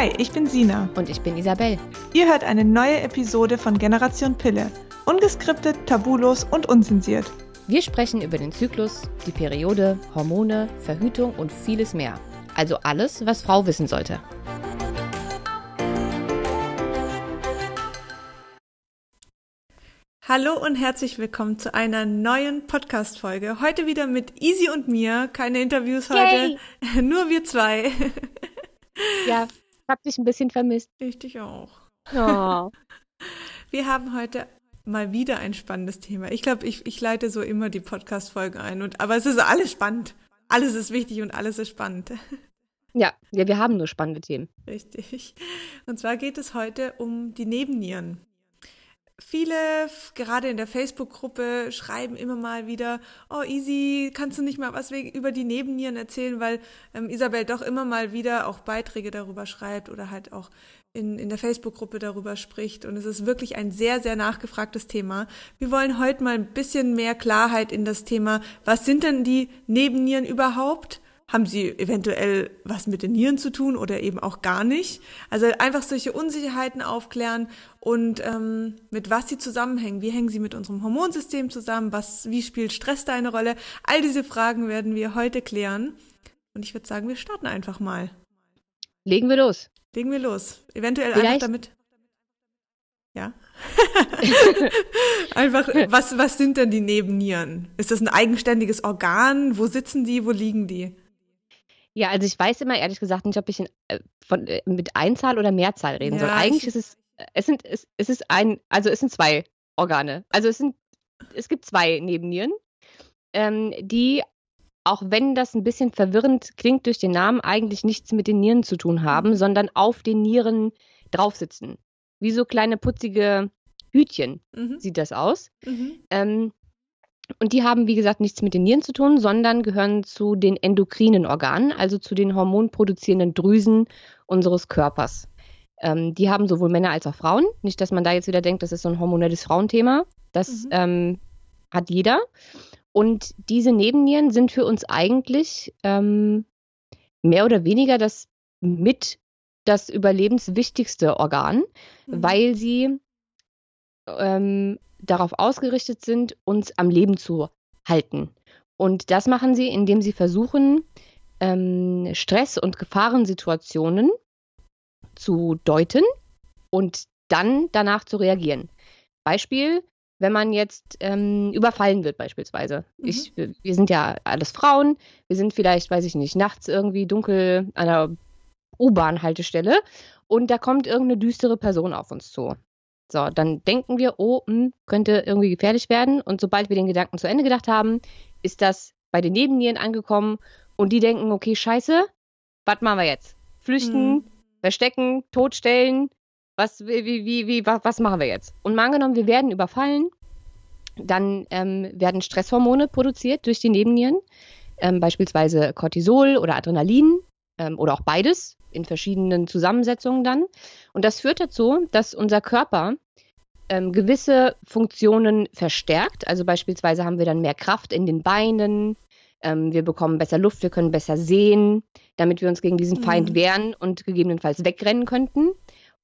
Hi, ich bin Sina. Und ich bin Isabel. Ihr hört eine neue Episode von Generation Pille. Ungeskriptet, tabulos und unzensiert. Wir sprechen über den Zyklus, die Periode, Hormone, Verhütung und vieles mehr. Also alles, was Frau wissen sollte. Hallo und herzlich willkommen zu einer neuen Podcast-Folge. Heute wieder mit Easy und mir. Keine Interviews heute, Yay. nur wir zwei. Ja, ich hab dich ein bisschen vermisst. Ich dich auch. Oh. Wir haben heute mal wieder ein spannendes Thema. Ich glaube, ich, ich leite so immer die Podcast-Folgen ein. Und, aber es ist alles spannend. Alles ist wichtig und alles ist spannend. Ja, ja, wir haben nur spannende Themen. Richtig. Und zwar geht es heute um die Nebennieren. Viele, gerade in der Facebook-Gruppe, schreiben immer mal wieder, oh Easy, kannst du nicht mal was über die Nebennieren erzählen, weil ähm, Isabel doch immer mal wieder auch Beiträge darüber schreibt oder halt auch in, in der Facebook-Gruppe darüber spricht. Und es ist wirklich ein sehr, sehr nachgefragtes Thema. Wir wollen heute mal ein bisschen mehr Klarheit in das Thema, was sind denn die Nebennieren überhaupt? Haben sie eventuell was mit den Nieren zu tun oder eben auch gar nicht? Also einfach solche Unsicherheiten aufklären und ähm, mit was sie zusammenhängen. Wie hängen sie mit unserem Hormonsystem zusammen? Was, wie spielt Stress da eine Rolle? All diese Fragen werden wir heute klären. Und ich würde sagen, wir starten einfach mal. Legen wir los. Legen wir los. Eventuell Vielleicht. einfach damit. Ja. einfach, was, was sind denn die Nebennieren? Ist das ein eigenständiges Organ? Wo sitzen die? Wo liegen die? Ja, also ich weiß immer ehrlich gesagt nicht, ob ich in, äh, von, äh, mit Einzahl oder Mehrzahl reden ja, soll. Eigentlich ist es, es sind, es, es ist ein, also es sind zwei Organe. Also es sind, es gibt zwei Nebennieren, ähm, die, auch wenn das ein bisschen verwirrend klingt durch den Namen, eigentlich nichts mit den Nieren zu tun haben, mhm. sondern auf den Nieren drauf sitzen. Wie so kleine putzige Hütchen mhm. sieht das aus. Mhm. Ähm, und die haben, wie gesagt, nichts mit den Nieren zu tun, sondern gehören zu den endokrinen Organen, also zu den hormonproduzierenden Drüsen unseres Körpers. Ähm, die haben sowohl Männer als auch Frauen. Nicht, dass man da jetzt wieder denkt, das ist so ein hormonelles Frauenthema. Das mhm. ähm, hat jeder. Und diese Nebennieren sind für uns eigentlich ähm, mehr oder weniger das mit das überlebenswichtigste Organ, mhm. weil sie ähm, darauf ausgerichtet sind, uns am Leben zu halten. Und das machen sie, indem sie versuchen, ähm, Stress- und Gefahrensituationen zu deuten und dann danach zu reagieren. Beispiel, wenn man jetzt ähm, überfallen wird beispielsweise. Mhm. Ich, wir sind ja alles Frauen, wir sind vielleicht, weiß ich nicht, nachts irgendwie dunkel an einer U-Bahn-Haltestelle und da kommt irgendeine düstere Person auf uns zu. So, dann denken wir, oh, mh, hm, könnte irgendwie gefährlich werden. Und sobald wir den Gedanken zu Ende gedacht haben, ist das bei den Nebennieren angekommen und die denken, okay, scheiße, was machen wir jetzt? Flüchten, mhm. verstecken, totstellen, was, wie, wie, wie, was, was machen wir jetzt? Und mal angenommen, wir werden überfallen, dann ähm, werden Stresshormone produziert durch die Nebennieren, ähm, beispielsweise Cortisol oder Adrenalin ähm, oder auch beides in verschiedenen Zusammensetzungen dann. Und das führt dazu, dass unser Körper ähm, gewisse Funktionen verstärkt. Also beispielsweise haben wir dann mehr Kraft in den Beinen, ähm, wir bekommen besser Luft, wir können besser sehen, damit wir uns gegen diesen Feind mhm. wehren und gegebenenfalls wegrennen könnten.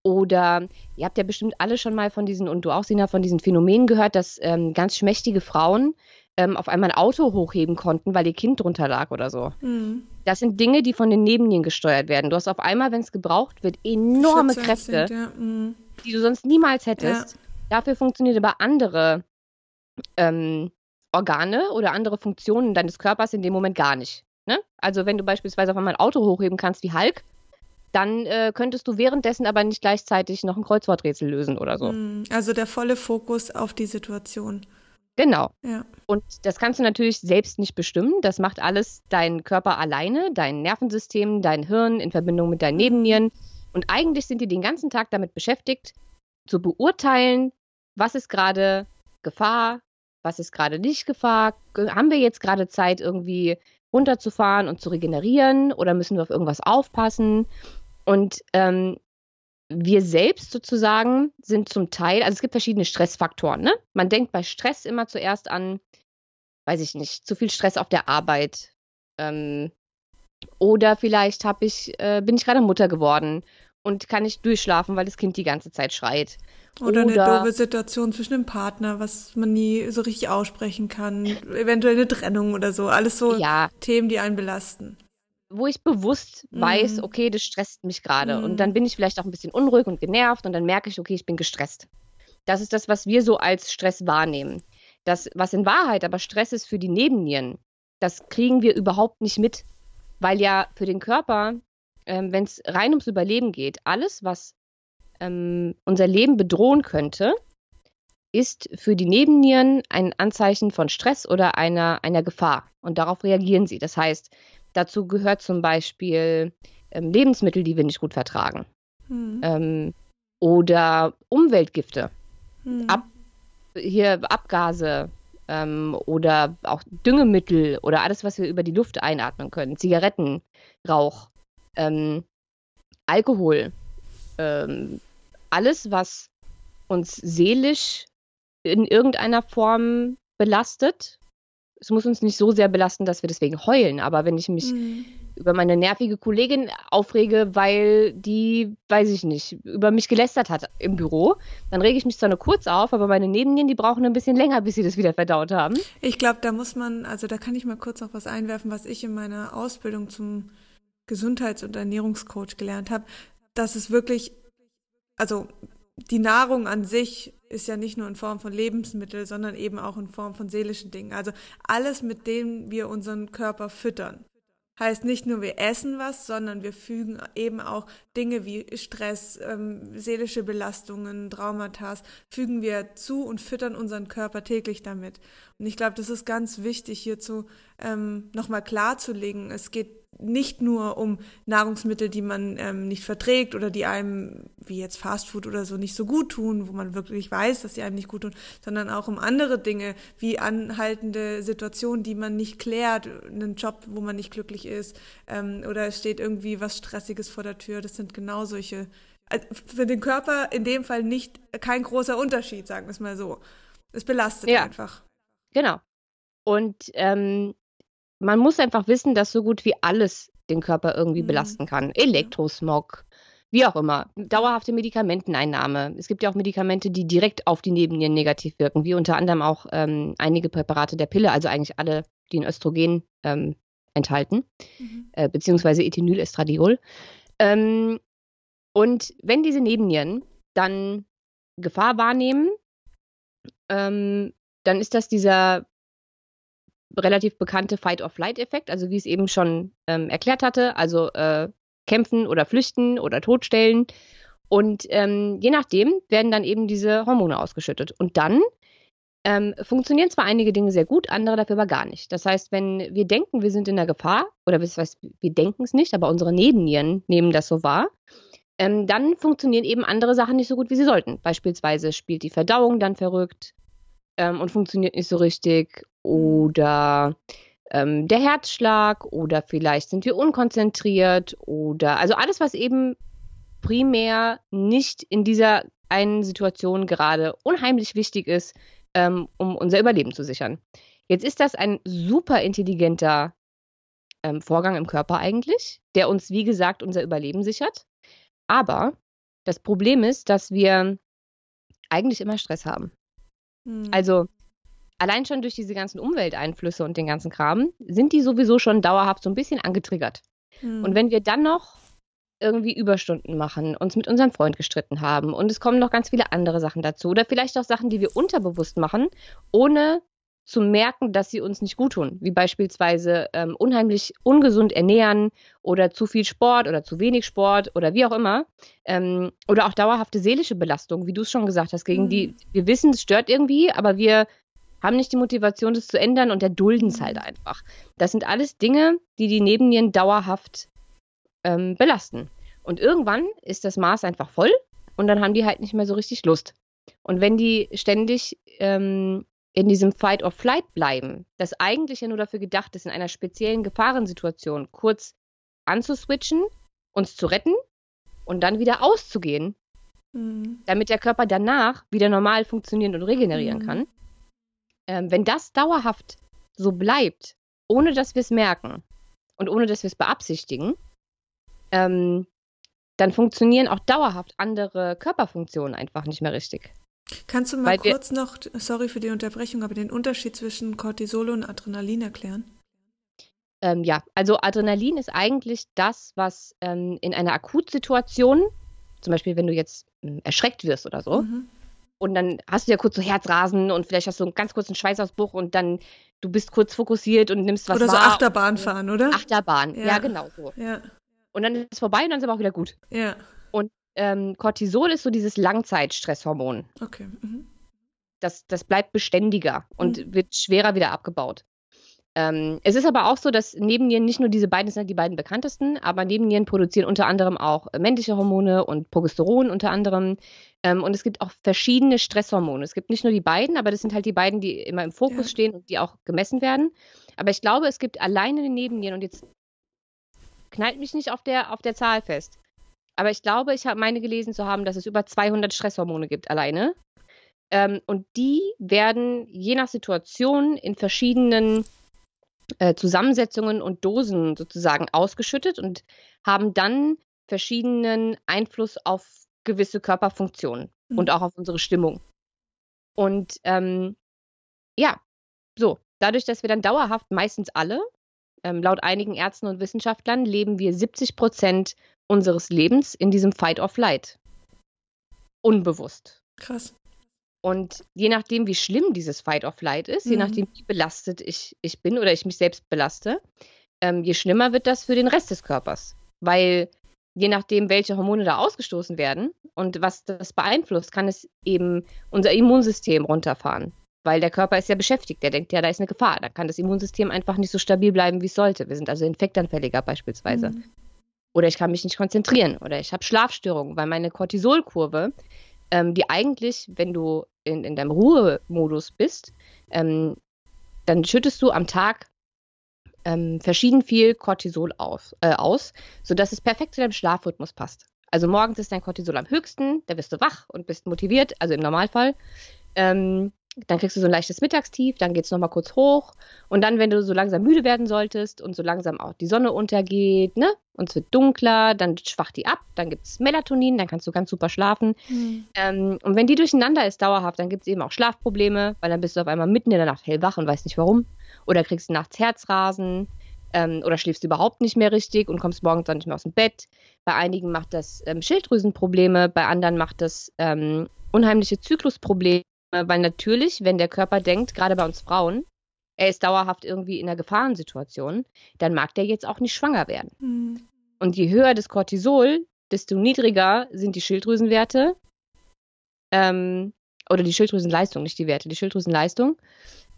Oder ihr habt ja bestimmt alle schon mal von diesen, und du auch, Sina, von diesen Phänomenen gehört, dass ähm, ganz schmächtige Frauen ähm, auf einmal ein Auto hochheben konnten, weil ihr Kind drunter lag oder so. Mhm. Das sind Dinge, die von den Nebennieren gesteuert werden. Du hast auf einmal, wenn es gebraucht wird, enorme Kräfte, ja. mhm. die du sonst niemals hättest. Ja. Dafür funktioniert aber andere ähm, Organe oder andere Funktionen deines Körpers in dem Moment gar nicht. Ne? Also wenn du beispielsweise auf einmal ein Auto hochheben kannst wie Hulk, dann äh, könntest du währenddessen aber nicht gleichzeitig noch ein Kreuzworträtsel lösen oder so. Mhm. Also der volle Fokus auf die Situation. Genau. Ja. Und das kannst du natürlich selbst nicht bestimmen. Das macht alles dein Körper alleine, dein Nervensystem, dein Hirn in Verbindung mit deinen Nebennieren. Und eigentlich sind die den ganzen Tag damit beschäftigt, zu beurteilen, was ist gerade Gefahr, was ist gerade nicht Gefahr. Haben wir jetzt gerade Zeit, irgendwie runterzufahren und zu regenerieren oder müssen wir auf irgendwas aufpassen? Und ähm, wir selbst sozusagen sind zum Teil, also es gibt verschiedene Stressfaktoren. Ne? Man denkt bei Stress immer zuerst an, weiß ich nicht, zu viel Stress auf der Arbeit. Ähm, oder vielleicht habe ich, äh, bin ich gerade Mutter geworden und kann nicht durchschlafen, weil das Kind die ganze Zeit schreit. Oder, Oder eine doofe Situation zwischen dem Partner, was man nie so richtig aussprechen kann. Eventuell eine Trennung oder so. Alles so ja. Themen, die einen belasten. Wo ich bewusst mhm. weiß, okay, das stresst mich gerade. Mhm. Und dann bin ich vielleicht auch ein bisschen unruhig und genervt und dann merke ich, okay, ich bin gestresst. Das ist das, was wir so als Stress wahrnehmen. Das, was in Wahrheit aber Stress ist für die Nebennieren, das kriegen wir überhaupt nicht mit. Weil ja für den Körper, ähm, wenn es rein ums Überleben geht, alles, was ähm, unser Leben bedrohen könnte, ist für die Nebennieren ein Anzeichen von Stress oder einer, einer Gefahr. Und darauf reagieren sie. Das heißt, dazu gehört zum Beispiel ähm, Lebensmittel, die wir nicht gut vertragen. Hm. Ähm, oder Umweltgifte. Hm. Ab, hier Abgase ähm, oder auch Düngemittel oder alles, was wir über die Luft einatmen können. Zigaretten, Rauch, ähm, Alkohol, ähm, alles, was uns seelisch in irgendeiner Form belastet. Es muss uns nicht so sehr belasten, dass wir deswegen heulen. Aber wenn ich mich mhm. über meine nervige Kollegin aufrege, weil die, weiß ich nicht, über mich gelästert hat im Büro, dann rege ich mich zwar nur kurz auf, aber meine Nebennieren, die brauchen ein bisschen länger, bis sie das wieder verdaut haben. Ich glaube, da muss man, also da kann ich mal kurz noch was einwerfen, was ich in meiner Ausbildung zum Gesundheits- und Ernährungscoach gelernt habe, dass es wirklich also die Nahrung an sich ist ja nicht nur in Form von Lebensmitteln, sondern eben auch in Form von seelischen Dingen. Also alles, mit dem wir unseren Körper füttern. Heißt nicht nur, wir essen was, sondern wir fügen eben auch Dinge wie Stress, ähm, seelische Belastungen, Traumata, fügen wir zu und füttern unseren Körper täglich damit. Und ich glaube, das ist ganz wichtig hierzu ähm, nochmal klarzulegen. Es geht nicht nur um Nahrungsmittel, die man ähm, nicht verträgt oder die einem, wie jetzt Fastfood oder so, nicht so gut tun, wo man wirklich weiß, dass sie einem nicht gut tun, sondern auch um andere Dinge, wie anhaltende Situationen, die man nicht klärt, einen Job, wo man nicht glücklich ist, ähm, oder es steht irgendwie was Stressiges vor der Tür. Das sind genau solche, also für den Körper in dem Fall nicht kein großer Unterschied, sagen wir es mal so. Es belastet ja. einfach. Genau. Und ähm, man muss einfach wissen, dass so gut wie alles den Körper irgendwie mhm. belasten kann. Elektrosmog, wie auch immer. Dauerhafte Medikamenteneinnahme. Es gibt ja auch Medikamente, die direkt auf die Nebennieren negativ wirken, wie unter anderem auch ähm, einige Präparate der Pille, also eigentlich alle, die ein Östrogen ähm, enthalten, mhm. äh, beziehungsweise Ethinylestradiol. Ähm, und wenn diese Nebennieren dann Gefahr wahrnehmen, ähm, dann ist das dieser relativ bekannte Fight-or-Flight-Effekt, also wie ich es eben schon ähm, erklärt hatte, also äh, kämpfen oder flüchten oder totstellen. Und ähm, je nachdem werden dann eben diese Hormone ausgeschüttet. Und dann ähm, funktionieren zwar einige Dinge sehr gut, andere dafür aber gar nicht. Das heißt, wenn wir denken, wir sind in der Gefahr, oder das heißt, wir denken es nicht, aber unsere Nebennieren nehmen das so wahr, ähm, dann funktionieren eben andere Sachen nicht so gut, wie sie sollten. Beispielsweise spielt die Verdauung dann verrückt ähm, und funktioniert nicht so richtig oder ähm, der Herzschlag oder vielleicht sind wir unkonzentriert oder also alles, was eben primär nicht in dieser einen Situation gerade unheimlich wichtig ist, ähm, um unser Überleben zu sichern. Jetzt ist das ein super intelligenter ähm, Vorgang im Körper eigentlich, der uns, wie gesagt, unser Überleben sichert. Aber das Problem ist, dass wir eigentlich immer Stress haben. Hm. Also allein schon durch diese ganzen Umwelteinflüsse und den ganzen Kram, sind die sowieso schon dauerhaft so ein bisschen angetriggert. Mhm. Und wenn wir dann noch irgendwie Überstunden machen, uns mit unserem Freund gestritten haben und es kommen noch ganz viele andere Sachen dazu oder vielleicht auch Sachen, die wir unterbewusst machen, ohne zu merken, dass sie uns nicht gut tun, wie beispielsweise ähm, unheimlich ungesund ernähren oder zu viel Sport oder zu wenig Sport oder wie auch immer ähm, oder auch dauerhafte seelische Belastung, wie du es schon gesagt hast, gegen mhm. die wir wissen, es stört irgendwie, aber wir haben nicht die Motivation, das zu ändern und erdulden es halt einfach. Das sind alles Dinge, die die Nebennieren dauerhaft ähm, belasten. Und irgendwann ist das Maß einfach voll und dann haben die halt nicht mehr so richtig Lust. Und wenn die ständig ähm, in diesem Fight or Flight bleiben, das eigentlich ja nur dafür gedacht ist, in einer speziellen Gefahrensituation kurz anzuswitchen, uns zu retten und dann wieder auszugehen, mhm. damit der Körper danach wieder normal funktionieren und regenerieren mhm. kann, ähm, wenn das dauerhaft so bleibt, ohne dass wir es merken und ohne dass wir es beabsichtigen, ähm, dann funktionieren auch dauerhaft andere Körperfunktionen einfach nicht mehr richtig. Kannst du mal Weil kurz noch, sorry für die Unterbrechung, aber den Unterschied zwischen Cortisol und Adrenalin erklären? Ähm, ja, also Adrenalin ist eigentlich das, was ähm, in einer Akutsituation, zum Beispiel wenn du jetzt äh, erschreckt wirst oder so, mhm. Und dann hast du ja kurz so Herzrasen und vielleicht hast du einen ganz kurzen Schweißausbruch und dann du bist kurz fokussiert und nimmst was Oder so Achterbahn fahren, oder? Achterbahn, ja, ja genau so. Ja. Und dann ist es vorbei und dann ist es aber auch wieder gut. Ja. Und ähm, Cortisol ist so dieses Langzeitstresshormon. Okay. Mhm. Das, das bleibt beständiger und mhm. wird schwerer wieder abgebaut. Ähm, es ist aber auch so, dass Nebennieren nicht nur diese beiden sind die beiden bekanntesten, aber Nebennieren produzieren unter anderem auch männliche Hormone und Progesteron unter anderem. Ähm, und es gibt auch verschiedene Stresshormone. Es gibt nicht nur die beiden, aber das sind halt die beiden, die immer im Fokus ja. stehen und die auch gemessen werden. Aber ich glaube, es gibt alleine die Nebennieren und jetzt knallt mich nicht auf der, auf der Zahl fest. Aber ich glaube, ich habe meine gelesen zu haben, dass es über 200 Stresshormone gibt alleine. Ähm, und die werden je nach Situation in verschiedenen äh, Zusammensetzungen und Dosen sozusagen ausgeschüttet und haben dann verschiedenen Einfluss auf gewisse Körperfunktionen mhm. und auch auf unsere Stimmung. Und ähm, ja, so, dadurch, dass wir dann dauerhaft, meistens alle, ähm, laut einigen Ärzten und Wissenschaftlern, leben wir 70 Prozent unseres Lebens in diesem Fight of Light. Unbewusst. Krass. Und je nachdem, wie schlimm dieses Fight of Flight ist, mhm. je nachdem, wie belastet ich, ich bin oder ich mich selbst belaste, ähm, je schlimmer wird das für den Rest des Körpers. Weil je nachdem, welche Hormone da ausgestoßen werden und was das beeinflusst, kann es eben unser Immunsystem runterfahren. Weil der Körper ist ja beschäftigt, der denkt ja, da ist eine Gefahr. Da kann das Immunsystem einfach nicht so stabil bleiben, wie es sollte. Wir sind also infektanfälliger beispielsweise. Mhm. Oder ich kann mich nicht konzentrieren oder ich habe Schlafstörungen, weil meine Cortisolkurve ähm, die eigentlich, wenn du in, in deinem Ruhemodus bist, ähm, dann schüttest du am Tag ähm, verschieden viel Cortisol auf, äh, aus, sodass es perfekt zu deinem Schlafrhythmus passt. Also morgens ist dein Cortisol am höchsten, da bist du wach und bist motiviert, also im Normalfall. Ähm, dann kriegst du so ein leichtes Mittagstief, dann geht es nochmal kurz hoch und dann, wenn du so langsam müde werden solltest und so langsam auch die Sonne untergeht, ne, und es wird dunkler, dann schwacht die ab, dann gibt es Melatonin, dann kannst du ganz super schlafen. Mhm. Ähm, und wenn die durcheinander ist dauerhaft, dann gibt es eben auch Schlafprobleme, weil dann bist du auf einmal mitten in der Nacht hellwach und weißt nicht warum. Oder kriegst du nachts Herzrasen ähm, oder schläfst überhaupt nicht mehr richtig und kommst morgens dann nicht mehr aus dem Bett. Bei einigen macht das ähm, Schilddrüsenprobleme, bei anderen macht das ähm, unheimliche Zyklusprobleme weil natürlich, wenn der Körper denkt, gerade bei uns Frauen, er ist dauerhaft irgendwie in einer Gefahrensituation, dann mag der jetzt auch nicht schwanger werden. Mhm. Und je höher das Cortisol, desto niedriger sind die Schilddrüsenwerte ähm, oder die Schilddrüsenleistung, nicht die Werte, die Schilddrüsenleistung.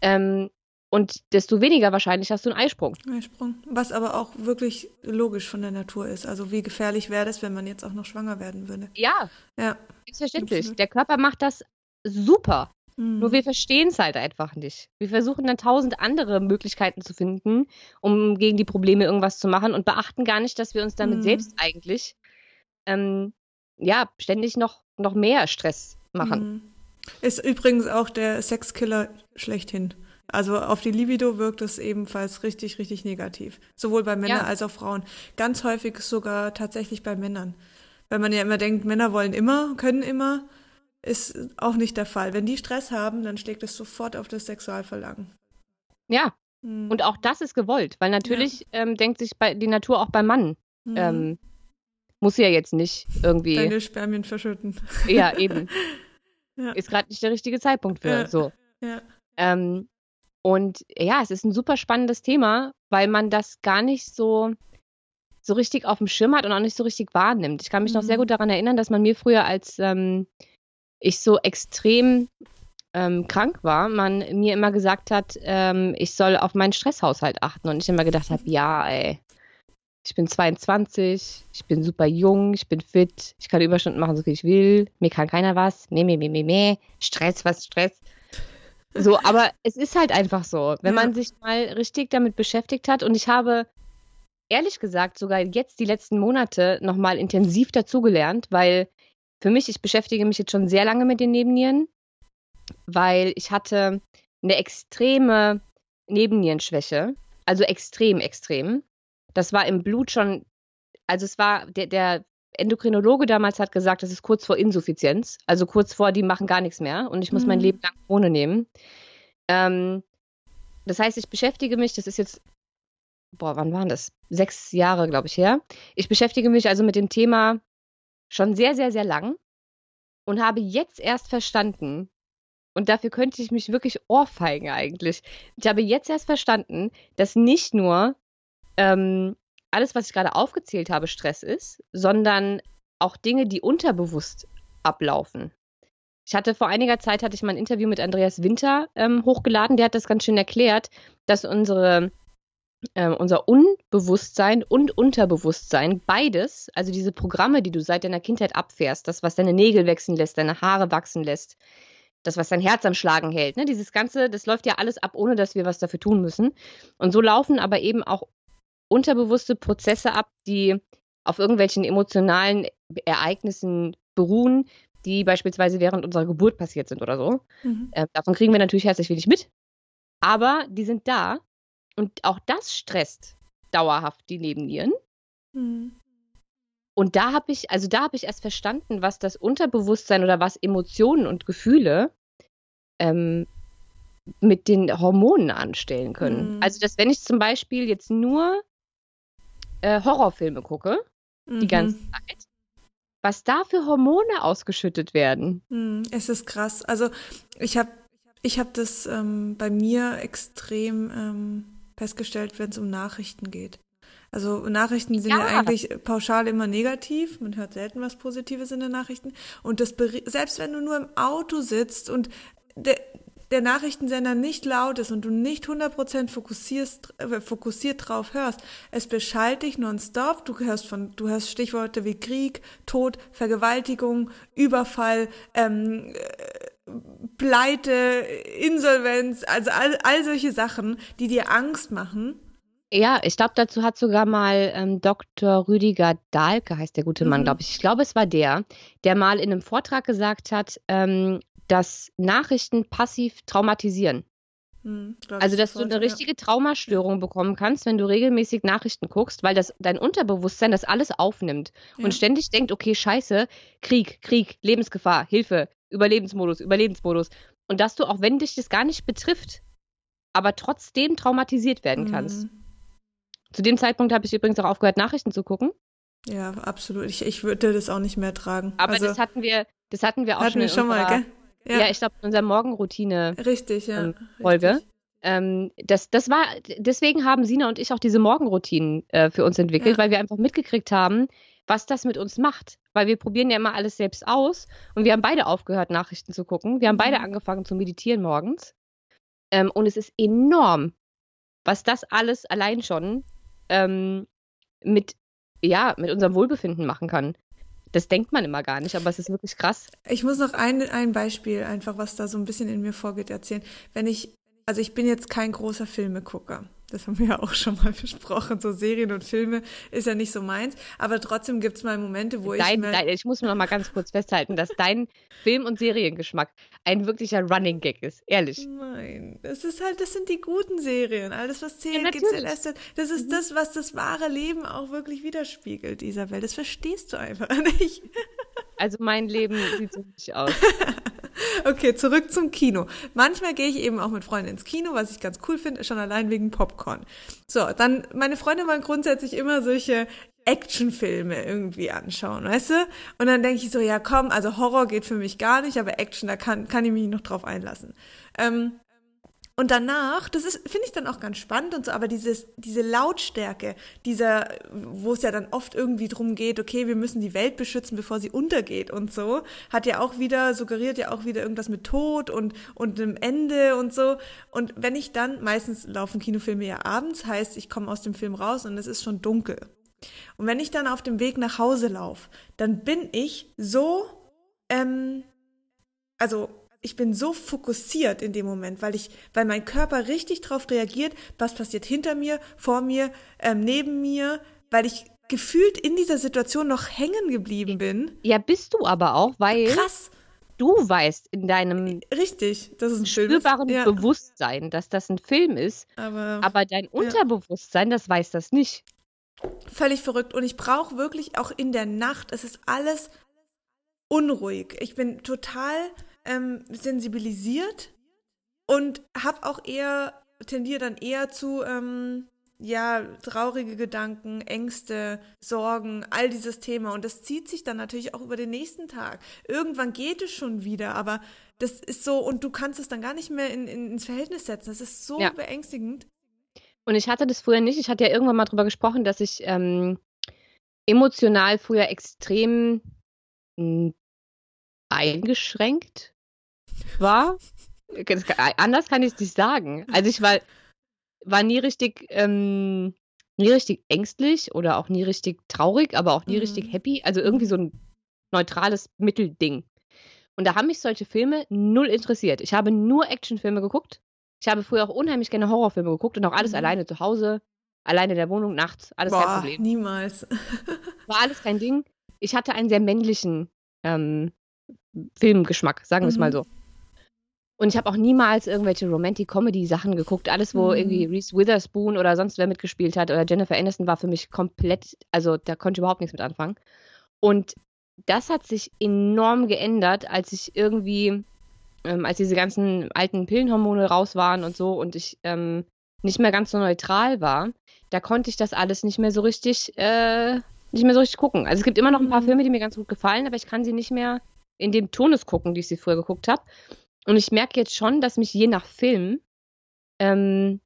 Ähm, und desto weniger wahrscheinlich hast du einen Eisprung. Eisprung. Was aber auch wirklich logisch von der Natur ist. Also wie gefährlich wäre das, wenn man jetzt auch noch schwanger werden würde? Ja. Ja. Selbstverständlich. Der Körper macht das super. Mhm. Nur wir verstehen es halt einfach nicht. Wir versuchen dann tausend andere Möglichkeiten zu finden, um gegen die Probleme irgendwas zu machen und beachten gar nicht, dass wir uns damit mhm. selbst eigentlich ähm, ja ständig noch, noch mehr Stress machen. Mhm. Ist übrigens auch der Sexkiller schlechthin. Also auf die Libido wirkt es ebenfalls richtig, richtig negativ. Sowohl bei Männern ja. als auch Frauen. Ganz häufig sogar tatsächlich bei Männern. Weil man ja immer denkt, Männer wollen immer, können immer ist auch nicht der Fall. Wenn die Stress haben, dann schlägt es sofort auf das Sexualverlangen. Ja. Hm. Und auch das ist gewollt, weil natürlich ja. ähm, denkt sich bei, die Natur auch beim Mann. Hm. Ähm, muss ja jetzt nicht irgendwie. Deine Spermien verschütten. Ja, eben. ja. Ist gerade nicht der richtige Zeitpunkt für. Ja. So. Ja. Ähm, und ja, es ist ein super spannendes Thema, weil man das gar nicht so so richtig auf dem Schirm hat und auch nicht so richtig wahrnimmt. Ich kann mich mhm. noch sehr mhm. gut daran erinnern, dass man mir früher als ähm, ich so extrem ähm, krank war, man mir immer gesagt hat, ähm, ich soll auf meinen Stresshaushalt achten. Und ich immer gedacht habe, ja, ey, ich bin 22, ich bin super jung, ich bin fit, ich kann Überstunden machen, so viel ich will, mir kann keiner was, meh, meh, meh, meh, meh, Stress, was Stress. So, aber es ist halt einfach so, wenn man sich mal richtig damit beschäftigt hat und ich habe ehrlich gesagt sogar jetzt die letzten Monate nochmal intensiv dazugelernt, weil für mich, ich beschäftige mich jetzt schon sehr lange mit den Nebennieren, weil ich hatte eine extreme Nebennierenschwäche, also extrem, extrem. Das war im Blut schon, also es war der, der Endokrinologe damals hat gesagt, das ist kurz vor Insuffizienz, also kurz vor, die machen gar nichts mehr und ich muss mhm. mein Leben lang ohne nehmen. Ähm, das heißt, ich beschäftige mich, das ist jetzt, boah, wann waren das? Sechs Jahre, glaube ich, her. Ich beschäftige mich also mit dem Thema schon sehr, sehr, sehr lang und habe jetzt erst verstanden, und dafür könnte ich mich wirklich ohrfeigen eigentlich. Ich habe jetzt erst verstanden, dass nicht nur ähm, alles, was ich gerade aufgezählt habe, Stress ist, sondern auch Dinge, die unterbewusst ablaufen. Ich hatte vor einiger Zeit hatte ich mal ein Interview mit Andreas Winter ähm, hochgeladen. Der hat das ganz schön erklärt, dass unsere äh, unser Unbewusstsein und Unterbewusstsein, beides, also diese Programme, die du seit deiner Kindheit abfährst, das, was deine Nägel wachsen lässt, deine Haare wachsen lässt, das, was dein Herz am Schlagen hält, ne? dieses Ganze, das läuft ja alles ab, ohne dass wir was dafür tun müssen. Und so laufen aber eben auch unterbewusste Prozesse ab, die auf irgendwelchen emotionalen Ereignissen beruhen, die beispielsweise während unserer Geburt passiert sind oder so. Mhm. Äh, davon kriegen wir natürlich herzlich wenig mit. Aber die sind da und auch das stresst dauerhaft die Nebennieren. Mhm. Und da habe ich, also da habe ich erst verstanden, was das Unterbewusstsein oder was Emotionen und Gefühle ähm, mit den Hormonen anstellen können. Mhm. Also, dass wenn ich zum Beispiel jetzt nur äh, Horrorfilme gucke, mhm. die ganze Zeit, was da für Hormone ausgeschüttet werden. Mhm, es ist krass. Also ich habe ich hab das ähm, bei mir extrem ähm, festgestellt, wenn es um Nachrichten geht. Also Nachrichten sind ja. ja. eigentlich pauschal immer negativ. Man hört selten was Positives in den Nachrichten. Und das selbst wenn du nur im Auto sitzt und der, der Nachrichtensender nicht laut ist und du nicht 100% fokussierst, äh, fokussiert drauf hörst, es beschallt dich nonstop. Du hörst von, du hörst Stichworte wie Krieg, Tod, Vergewaltigung, Überfall, ähm, äh, Pleite, Insolvenz, also all, all solche Sachen, die dir Angst machen. Ja, ich glaube, dazu hat sogar mal ähm, Dr. Rüdiger Dahlke, heißt der gute Mann, mhm. glaube ich. Ich glaube, es war der, der mal in einem Vortrag gesagt hat, ähm, dass Nachrichten passiv traumatisieren. Hm, also, dass du eine richtige Traumastörung bekommen kannst, wenn du regelmäßig Nachrichten guckst, weil das dein Unterbewusstsein das alles aufnimmt ja. und ständig denkt, okay, scheiße, Krieg, Krieg, Lebensgefahr, Hilfe, Überlebensmodus, Überlebensmodus. Und dass du, auch wenn dich das gar nicht betrifft, aber trotzdem traumatisiert werden mhm. kannst. Zu dem Zeitpunkt habe ich übrigens auch aufgehört, Nachrichten zu gucken. Ja, absolut. Ich, ich würde das auch nicht mehr tragen. Aber also, das hatten wir, das hatten wir auch hatten schon, wir schon mal, gell? Ja, ja ich glaube, in unserer Morgenroutine Richtig, ja. Ähm, Folge. Richtig. Ähm, das, das war, deswegen haben Sina und ich auch diese Morgenroutinen äh, für uns entwickelt, ja. weil wir einfach mitgekriegt haben, was das mit uns macht. Weil wir probieren ja immer alles selbst aus und wir haben beide aufgehört, Nachrichten zu gucken. Wir haben beide mhm. angefangen zu meditieren morgens. Ähm, und es ist enorm, was das alles allein schon ähm, mit, ja, mit unserem Wohlbefinden machen kann. Das denkt man immer gar nicht, aber es ist wirklich krass. Ich muss noch ein, ein Beispiel einfach, was da so ein bisschen in mir vorgeht, erzählen. Wenn ich, also ich bin jetzt kein großer Filmegucker. Das haben wir ja auch schon mal besprochen. So Serien und Filme ist ja nicht so meins. Aber trotzdem gibt es mal Momente, wo dein, ich. Dein, ich muss mir noch mal ganz kurz festhalten, dass dein Film- und Seriengeschmack ein wirklicher Running Gag ist. Ehrlich. Nein. Das ist halt, das sind die guten Serien. Alles, was zählt, ja, gibt's in Esther. Das ist mhm. das, was das wahre Leben auch wirklich widerspiegelt, Isabel. Das verstehst du einfach nicht. Also mein Leben sieht so nicht aus. okay, zurück zum Kino. Manchmal gehe ich eben auch mit Freunden ins Kino, was ich ganz cool finde, schon allein wegen Popcorn. So, dann, meine Freunde wollen grundsätzlich immer solche Actionfilme irgendwie anschauen, weißt du? Und dann denke ich so, ja komm, also Horror geht für mich gar nicht, aber Action, da kann, kann ich mich noch drauf einlassen. Ähm, und danach, das ist, finde ich dann auch ganz spannend und so, aber dieses, diese Lautstärke, dieser, wo es ja dann oft irgendwie drum geht, okay, wir müssen die Welt beschützen, bevor sie untergeht und so, hat ja auch wieder, suggeriert ja auch wieder irgendwas mit Tod und, und einem Ende und so. Und wenn ich dann, meistens laufen Kinofilme ja abends, heißt, ich komme aus dem Film raus und es ist schon dunkel. Und wenn ich dann auf dem Weg nach Hause laufe, dann bin ich so, ähm, also ich bin so fokussiert in dem Moment, weil ich, weil mein Körper richtig drauf reagiert, was passiert hinter mir, vor mir, ähm, neben mir, weil ich gefühlt in dieser Situation noch hängen geblieben bin. Ja, bist du aber auch, weil krass. Du weißt in deinem richtig, das ist ein spürbaren ja. Bewusstsein, dass das ein Film ist, aber, aber dein Unterbewusstsein, ja. das weiß das nicht. völlig verrückt. Und ich brauche wirklich auch in der Nacht, es ist alles unruhig. Ich bin total ähm, sensibilisiert und habe auch eher, tendiere dann eher zu, ähm, ja, traurige Gedanken, Ängste, Sorgen, all dieses Thema. Und das zieht sich dann natürlich auch über den nächsten Tag. Irgendwann geht es schon wieder, aber das ist so, und du kannst es dann gar nicht mehr in, in, ins Verhältnis setzen. Das ist so ja. beängstigend. Und ich hatte das früher nicht. Ich hatte ja irgendwann mal drüber gesprochen, dass ich ähm, emotional früher extrem hm, eingeschränkt war. anders kann ich es nicht sagen. Also ich war war nie richtig, ähm, nie richtig ängstlich oder auch nie richtig traurig, aber auch nie mhm. richtig happy. Also irgendwie so ein neutrales Mittelding. Und da haben mich solche Filme null interessiert. Ich habe nur Actionfilme geguckt. Ich habe früher auch unheimlich gerne Horrorfilme geguckt und auch alles mhm. alleine zu Hause, alleine in der Wohnung, nachts, alles Boah, kein Problem. Niemals. War alles kein Ding. Ich hatte einen sehr männlichen ähm, Filmgeschmack, sagen wir es mal mhm. so. Und ich habe auch niemals irgendwelche Romantic-Comedy-Sachen geguckt. Alles, wo mhm. irgendwie Reese Witherspoon oder sonst wer mitgespielt hat oder Jennifer Aniston war für mich komplett, also da konnte ich überhaupt nichts mit anfangen. Und das hat sich enorm geändert, als ich irgendwie, ähm, als diese ganzen alten Pillenhormone raus waren und so und ich ähm, nicht mehr ganz so neutral war, da konnte ich das alles nicht mehr so richtig, äh, nicht mehr so richtig gucken. Also es gibt immer noch ein paar mhm. Filme, die mir ganz gut gefallen, aber ich kann sie nicht mehr in dem Tonus gucken, die ich sie früher geguckt habe. Und ich merke jetzt schon, dass mich je nach Film, ähm,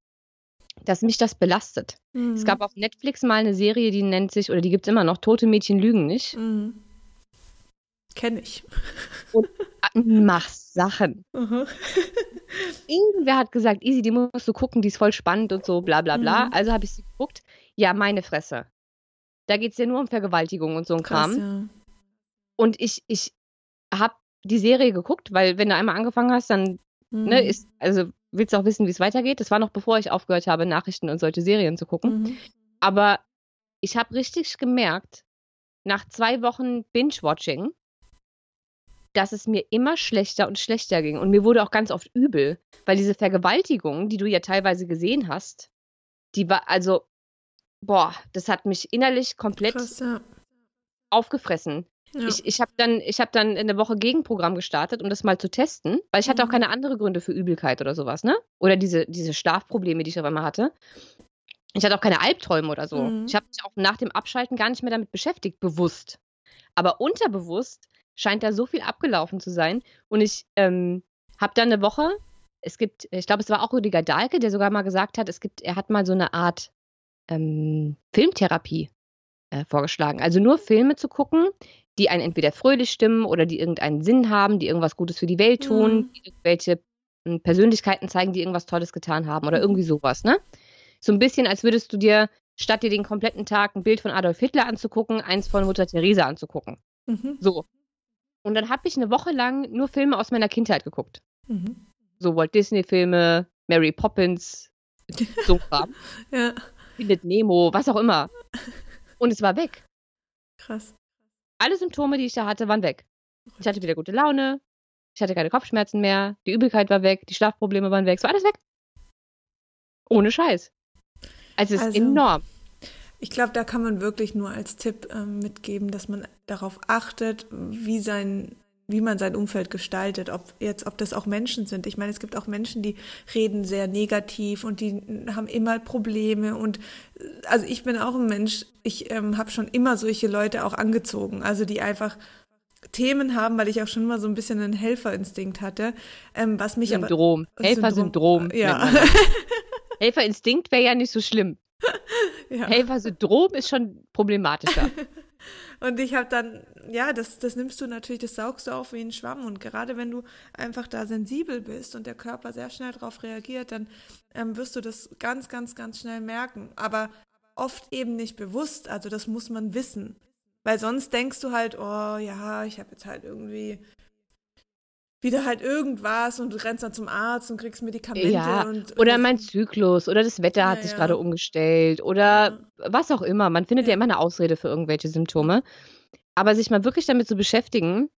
dass mich das belastet. Mhm. Es gab auf Netflix mal eine Serie, die nennt sich, oder die gibt es immer noch, Tote Mädchen lügen nicht. Mhm. Kenne ich. Und mach Sachen. Mhm. Irgendwer hat gesagt, Easy, die musst du gucken, die ist voll spannend und so, bla bla bla. Mhm. Also habe ich sie geguckt. Ja, meine Fresse. Da geht es ja nur um Vergewaltigung und so ein Krass, Kram. Ja. Und ich, ich habe die Serie geguckt, weil wenn du einmal angefangen hast, dann ne, mhm. ne, ist, also willst du auch wissen, wie es weitergeht. Das war noch bevor ich aufgehört habe, Nachrichten und solche Serien zu gucken. Mhm. Aber ich habe richtig gemerkt, nach zwei Wochen Binge-Watching, dass es mir immer schlechter und schlechter ging. Und mir wurde auch ganz oft übel, weil diese Vergewaltigung, die du ja teilweise gesehen hast, die war, also, boah, das hat mich innerlich komplett Krass, ja. aufgefressen. Ja. Ich, ich habe dann, hab dann in der Woche Gegenprogramm gestartet, um das mal zu testen, weil ich hatte auch mhm. keine anderen Gründe für Übelkeit oder sowas, ne? Oder diese, diese Schlafprobleme, die ich auf einmal hatte. Ich hatte auch keine Albträume oder so. Mhm. Ich habe mich auch nach dem Abschalten gar nicht mehr damit beschäftigt, bewusst. Aber unterbewusst scheint da so viel abgelaufen zu sein. Und ich ähm, habe dann eine Woche, es gibt, ich glaube, es war auch Rüdiger Dahlke, der sogar mal gesagt hat, es gibt, er hat mal so eine Art ähm, Filmtherapie äh, vorgeschlagen. Also nur Filme zu gucken, die einen entweder fröhlich stimmen oder die irgendeinen Sinn haben, die irgendwas Gutes für die Welt tun, mhm. die irgendwelche hm, Persönlichkeiten zeigen, die irgendwas Tolles getan haben oder irgendwie sowas, ne? So ein bisschen, als würdest du dir, statt dir den kompletten Tag ein Bild von Adolf Hitler anzugucken, eins von Mutter Teresa anzugucken. Mhm. So. Und dann habe ich eine Woche lang nur Filme aus meiner Kindheit geguckt. Mhm. So Walt Disney-Filme, Mary Poppins, so Kram. ja. Findet Nemo, was auch immer. Und es war weg. Krass alle Symptome, die ich da hatte, waren weg. Ich hatte wieder gute Laune, ich hatte keine Kopfschmerzen mehr, die Übelkeit war weg, die Schlafprobleme waren weg, es war alles weg. Ohne Scheiß. Also es ist also, enorm. Ich glaube, da kann man wirklich nur als Tipp ähm, mitgeben, dass man darauf achtet, wie sein wie man sein Umfeld gestaltet, ob jetzt, ob das auch Menschen sind. Ich meine, es gibt auch Menschen, die reden sehr negativ und die haben immer Probleme und also ich bin auch ein Mensch, ich ähm, habe schon immer solche Leute auch angezogen, also die einfach Themen haben, weil ich auch schon immer so ein bisschen einen Helferinstinkt hatte, ähm, was mich Syndrom. aber Helfersyndrom. Ja. Helferinstinkt wäre ja nicht so schlimm. Ja. Helfersyndrom ist schon problematischer. Und ich habe dann, ja, das, das nimmst du natürlich, das saugst du auf wie ein Schwamm. Und gerade wenn du einfach da sensibel bist und der Körper sehr schnell darauf reagiert, dann ähm, wirst du das ganz, ganz, ganz schnell merken. Aber oft eben nicht bewusst. Also das muss man wissen. Weil sonst denkst du halt, oh ja, ich habe jetzt halt irgendwie wieder halt irgendwas und du rennst dann zum Arzt und kriegst Medikamente. Ja, und, oder mein Zyklus oder das Wetter ja, hat sich ja. gerade umgestellt oder ja. was auch immer. Man findet ja. immer eine Ausrede für irgendwelche Symptome. Aber sich mal wirklich damit zu beschäftigen,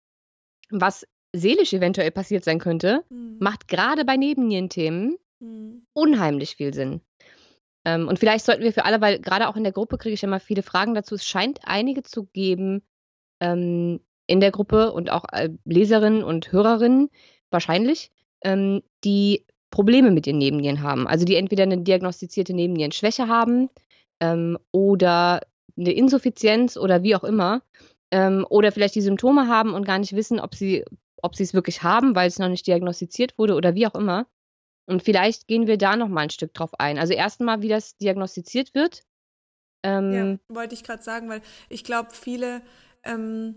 was seelisch eventuell passiert sein könnte, mhm. macht gerade bei Nebennierenthemen mhm. unheimlich viel Sinn. Ähm, und vielleicht sollten wir für alle, weil gerade auch in der Gruppe kriege ich immer viele Fragen dazu. Es scheint einige zu geben ähm, in der Gruppe und auch äh, Leserinnen und Hörerinnen wahrscheinlich, ähm, die Probleme mit den Nebennieren haben. Also die entweder eine diagnostizierte Nebennierenschwäche haben ähm, oder eine Insuffizienz oder wie auch immer. Ähm, oder vielleicht die Symptome haben und gar nicht wissen, ob sie ob sie es wirklich haben, weil es noch nicht diagnostiziert wurde oder wie auch immer. Und vielleicht gehen wir da noch mal ein Stück drauf ein. Also erstmal, wie das diagnostiziert wird. Ähm, ja, wollte ich gerade sagen, weil ich glaube, viele, ähm,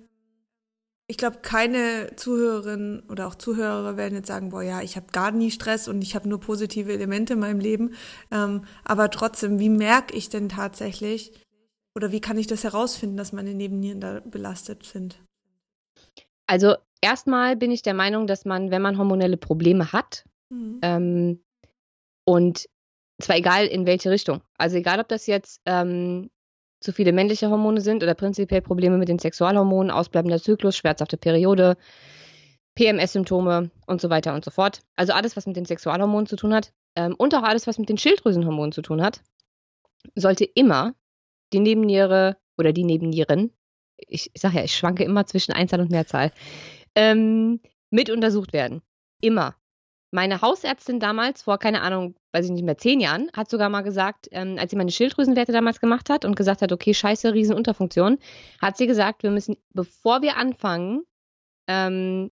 ich glaube, keine Zuhörerinnen oder auch Zuhörer werden jetzt sagen, boah, ja, ich habe gar nie Stress und ich habe nur positive Elemente in meinem Leben. Ähm, aber trotzdem, wie merke ich denn tatsächlich oder wie kann ich das herausfinden, dass meine Nebennieren da belastet sind? Also erstmal bin ich der Meinung, dass man, wenn man hormonelle Probleme hat, mhm. ähm, und zwar egal in welche Richtung, also egal ob das jetzt ähm, zu viele männliche Hormone sind oder prinzipiell Probleme mit den Sexualhormonen, ausbleibender Zyklus, schmerzhafte Periode, PMS-Symptome und so weiter und so fort. Also alles, was mit den Sexualhormonen zu tun hat ähm, und auch alles, was mit den Schilddrüsenhormonen zu tun hat, sollte immer die Nebenniere oder die Nebennieren, ich, ich sage ja, ich schwanke immer zwischen Einzahl und Mehrzahl, ähm, mit untersucht werden. Immer. Meine Hausärztin damals, vor, keine Ahnung, weiß ich nicht mehr, zehn Jahren, hat sogar mal gesagt, ähm, als sie meine Schilddrüsenwerte damals gemacht hat und gesagt hat, okay, scheiße, Riesenunterfunktion, hat sie gesagt, wir müssen, bevor wir anfangen, ähm,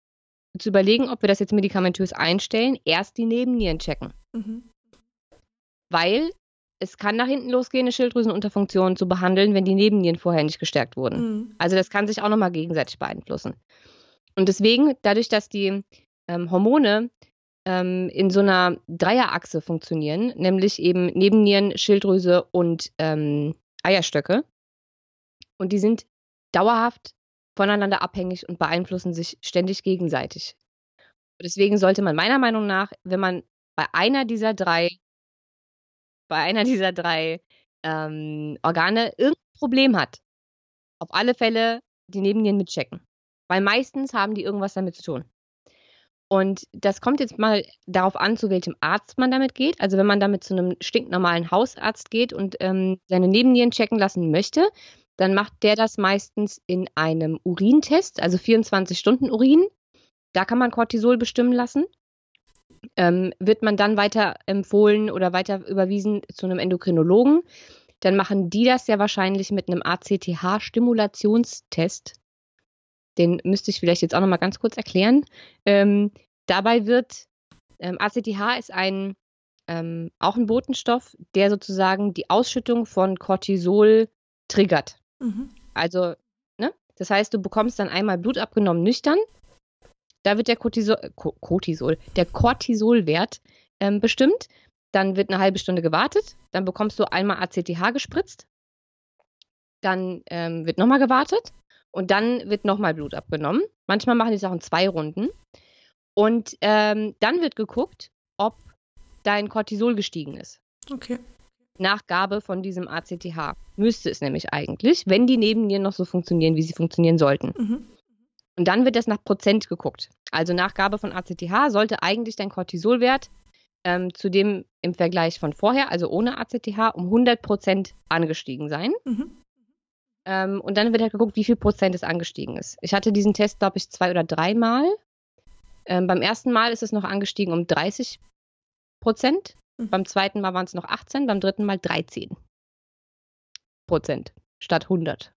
zu überlegen, ob wir das jetzt medikamentös einstellen, erst die Nebennieren checken. Mhm. Weil es kann nach hinten losgehen, eine Schilddrüsenunterfunktion zu behandeln, wenn die Nebennieren vorher nicht gestärkt wurden. Mhm. Also das kann sich auch nochmal gegenseitig beeinflussen. Und deswegen, dadurch, dass die ähm, Hormone ähm, in so einer Dreierachse funktionieren, nämlich eben Nebennieren, Schilddrüse und ähm, Eierstöcke, und die sind dauerhaft voneinander abhängig und beeinflussen sich ständig gegenseitig. Deswegen sollte man meiner Meinung nach, wenn man bei einer dieser drei, bei einer dieser drei ähm, Organe irgendein Problem hat, auf alle Fälle die Nebennieren mitchecken. Weil meistens haben die irgendwas damit zu tun. Und das kommt jetzt mal darauf an, zu welchem Arzt man damit geht. Also wenn man damit zu einem stinknormalen Hausarzt geht und ähm, seine Nebennieren checken lassen möchte, dann macht der das meistens in einem Urintest, also 24 Stunden Urin. Da kann man Cortisol bestimmen lassen. Ähm, wird man dann weiter empfohlen oder weiter überwiesen zu einem Endokrinologen, dann machen die das ja wahrscheinlich mit einem ACTH-Stimulationstest. Den müsste ich vielleicht jetzt auch noch mal ganz kurz erklären. Ähm, dabei wird ähm, ACTH ist ein ähm, auch ein Botenstoff, der sozusagen die Ausschüttung von Cortisol triggert. Mhm. Also, ne? Das heißt, du bekommst dann einmal Blut abgenommen nüchtern. Da wird der Cortisol, Cortisol der Cortisolwert ähm, bestimmt. Dann wird eine halbe Stunde gewartet. Dann bekommst du einmal ACTH gespritzt. Dann ähm, wird nochmal gewartet. Und dann wird nochmal Blut abgenommen. Manchmal machen die es auch in zwei Runden. Und ähm, dann wird geguckt, ob dein Cortisol gestiegen ist. Okay. Nach Gabe von diesem ACTH. Müsste es nämlich eigentlich, wenn die Nebennieren noch so funktionieren, wie sie funktionieren sollten. Mhm. Und dann wird das nach Prozent geguckt. Also nach Gabe von ACTH sollte eigentlich dein Cortisolwert ähm, zu dem im Vergleich von vorher, also ohne ACTH, um 100 Prozent angestiegen sein. Mhm. Ähm, und dann wird halt geguckt, wie viel Prozent es angestiegen ist. Ich hatte diesen Test, glaube ich, zwei oder dreimal. Ähm, beim ersten Mal ist es noch angestiegen um 30 Prozent. Mhm. Beim zweiten Mal waren es noch 18, beim dritten Mal 13 Prozent statt 100.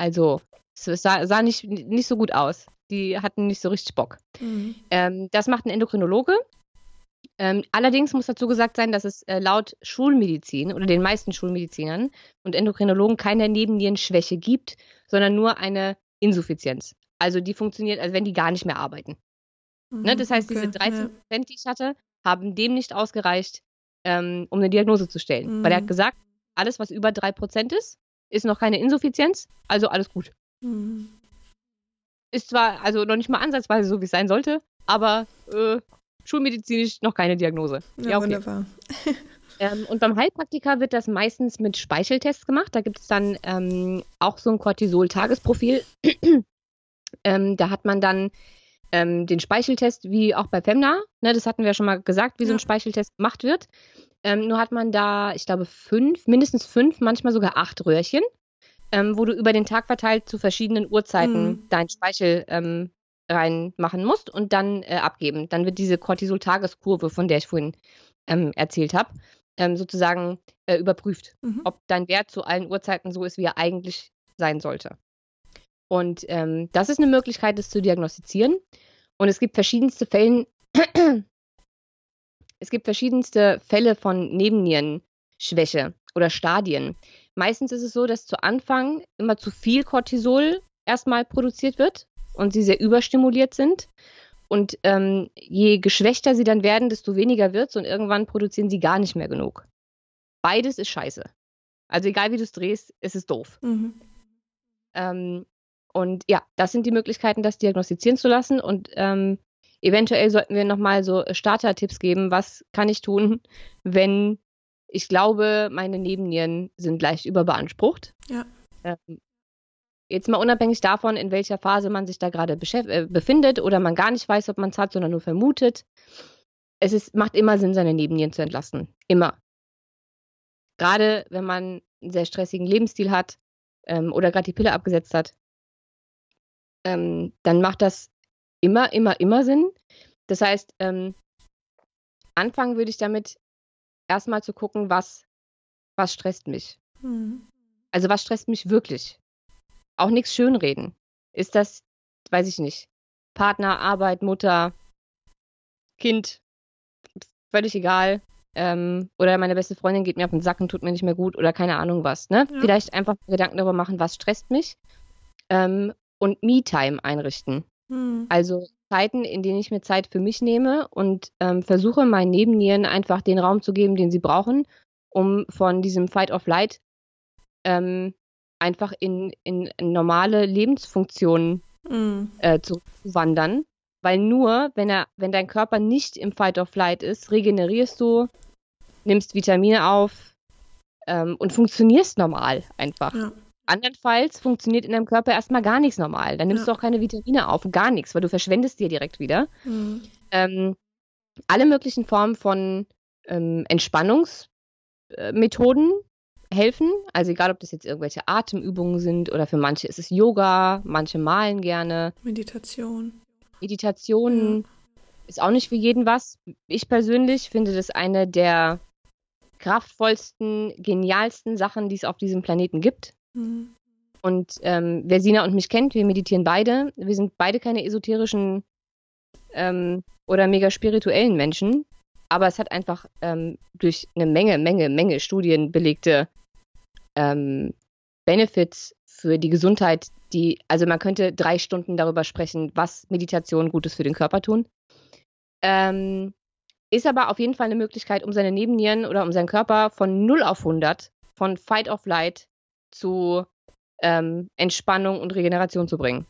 Also es sah, sah nicht, nicht so gut aus. Die hatten nicht so richtig Bock. Mhm. Ähm, das macht ein Endokrinologe. Ähm, allerdings muss dazu gesagt sein, dass es äh, laut Schulmedizin oder den meisten Schulmedizinern und Endokrinologen keine Nebennierenschwäche gibt, sondern nur eine Insuffizienz. Also die funktioniert, als wenn die gar nicht mehr arbeiten. Mhm, ne? Das heißt, okay, diese 13 Prozent, ja. die ich hatte, haben dem nicht ausgereicht, ähm, um eine Diagnose zu stellen. Mhm. Weil er hat mhm. gesagt, alles, was über 3% ist, ist noch keine Insuffizienz, also alles gut. Mhm. Ist zwar also noch nicht mal ansatzweise so, wie es sein sollte, aber äh, schulmedizinisch noch keine Diagnose. Ja, ja okay. wunderbar. ähm, und beim Heilpraktiker wird das meistens mit Speicheltests gemacht. Da gibt es dann ähm, auch so ein Cortisol-Tagesprofil. ähm, da hat man dann ähm, den Speicheltest, wie auch bei Femna. Ne, das hatten wir schon mal gesagt, wie ja. so ein Speicheltest gemacht wird. Ähm, nur hat man da, ich glaube, fünf, mindestens fünf, manchmal sogar acht Röhrchen, ähm, wo du über den Tag verteilt zu verschiedenen Uhrzeiten mhm. deinen Speichel ähm, reinmachen musst und dann äh, abgeben. Dann wird diese Cortisol-Tageskurve, von der ich vorhin ähm, erzählt habe, ähm, sozusagen äh, überprüft, mhm. ob dein Wert zu allen Uhrzeiten so ist, wie er eigentlich sein sollte. Und ähm, das ist eine Möglichkeit, das zu diagnostizieren. Und es gibt verschiedenste Fällen, es gibt verschiedenste Fälle von Nebennierenschwäche oder Stadien. Meistens ist es so, dass zu Anfang immer zu viel Cortisol erstmal produziert wird und sie sehr überstimuliert sind. Und ähm, je geschwächter sie dann werden, desto weniger wird es und irgendwann produzieren sie gar nicht mehr genug. Beides ist scheiße. Also egal wie du es drehst, ist es doof. Mhm. Ähm, und ja, das sind die Möglichkeiten, das diagnostizieren zu lassen. Und ähm, eventuell sollten wir nochmal so Starter-Tipps geben. Was kann ich tun, wenn ich glaube, meine Nebennieren sind leicht überbeansprucht? Ja. Ähm, jetzt mal unabhängig davon, in welcher Phase man sich da gerade äh, befindet oder man gar nicht weiß, ob man es hat, sondern nur vermutet. Es ist, macht immer Sinn, seine Nebennieren zu entlasten. Immer. Gerade wenn man einen sehr stressigen Lebensstil hat ähm, oder gerade die Pille abgesetzt hat, ähm, dann macht das immer, immer, immer Sinn. Das heißt, ähm, anfangen würde ich damit erstmal zu gucken, was, was stresst mich. Mhm. Also was stresst mich wirklich? Auch nichts schönreden. Ist das, weiß ich nicht, Partner, Arbeit, Mutter, Kind, völlig egal. Ähm, oder meine beste Freundin geht mir auf den Sack und tut mir nicht mehr gut oder keine Ahnung was. Ne? Ja. Vielleicht einfach Gedanken darüber machen, was stresst mich. Ähm, und Me-Time einrichten. Hm. Also Zeiten, in denen ich mir Zeit für mich nehme und ähm, versuche, meinen Nebennieren einfach den Raum zu geben, den sie brauchen, um von diesem Fight of Light ähm, einfach in, in normale Lebensfunktionen hm. äh, zu wandern. Weil nur, wenn er, wenn dein Körper nicht im Fight of Flight ist, regenerierst du, nimmst Vitamine auf ähm, und funktionierst normal einfach. Ja. Andernfalls funktioniert in deinem Körper erstmal gar nichts normal. Dann nimmst ja. du auch keine Vitamine auf, gar nichts, weil du verschwendest dir direkt wieder. Mhm. Ähm, alle möglichen Formen von ähm, Entspannungsmethoden helfen. Also egal, ob das jetzt irgendwelche Atemübungen sind oder für manche ist es Yoga, manche malen gerne. Meditation. Meditationen ja. ist auch nicht für jeden was. Ich persönlich finde das eine der kraftvollsten, genialsten Sachen, die es auf diesem Planeten gibt. Mhm. Und ähm, wer Sina und mich kennt, wir meditieren beide. Wir sind beide keine esoterischen ähm, oder mega spirituellen Menschen. Aber es hat einfach ähm, durch eine Menge, Menge, Menge Studien belegte ähm, Benefits für die Gesundheit, die, also man könnte drei Stunden darüber sprechen, was Meditation Gutes für den Körper tun. Ähm, ist aber auf jeden Fall eine Möglichkeit, um seine Nebennieren oder um seinen Körper von 0 auf 100, von Fight of Light zu ähm, Entspannung und Regeneration zu bringen.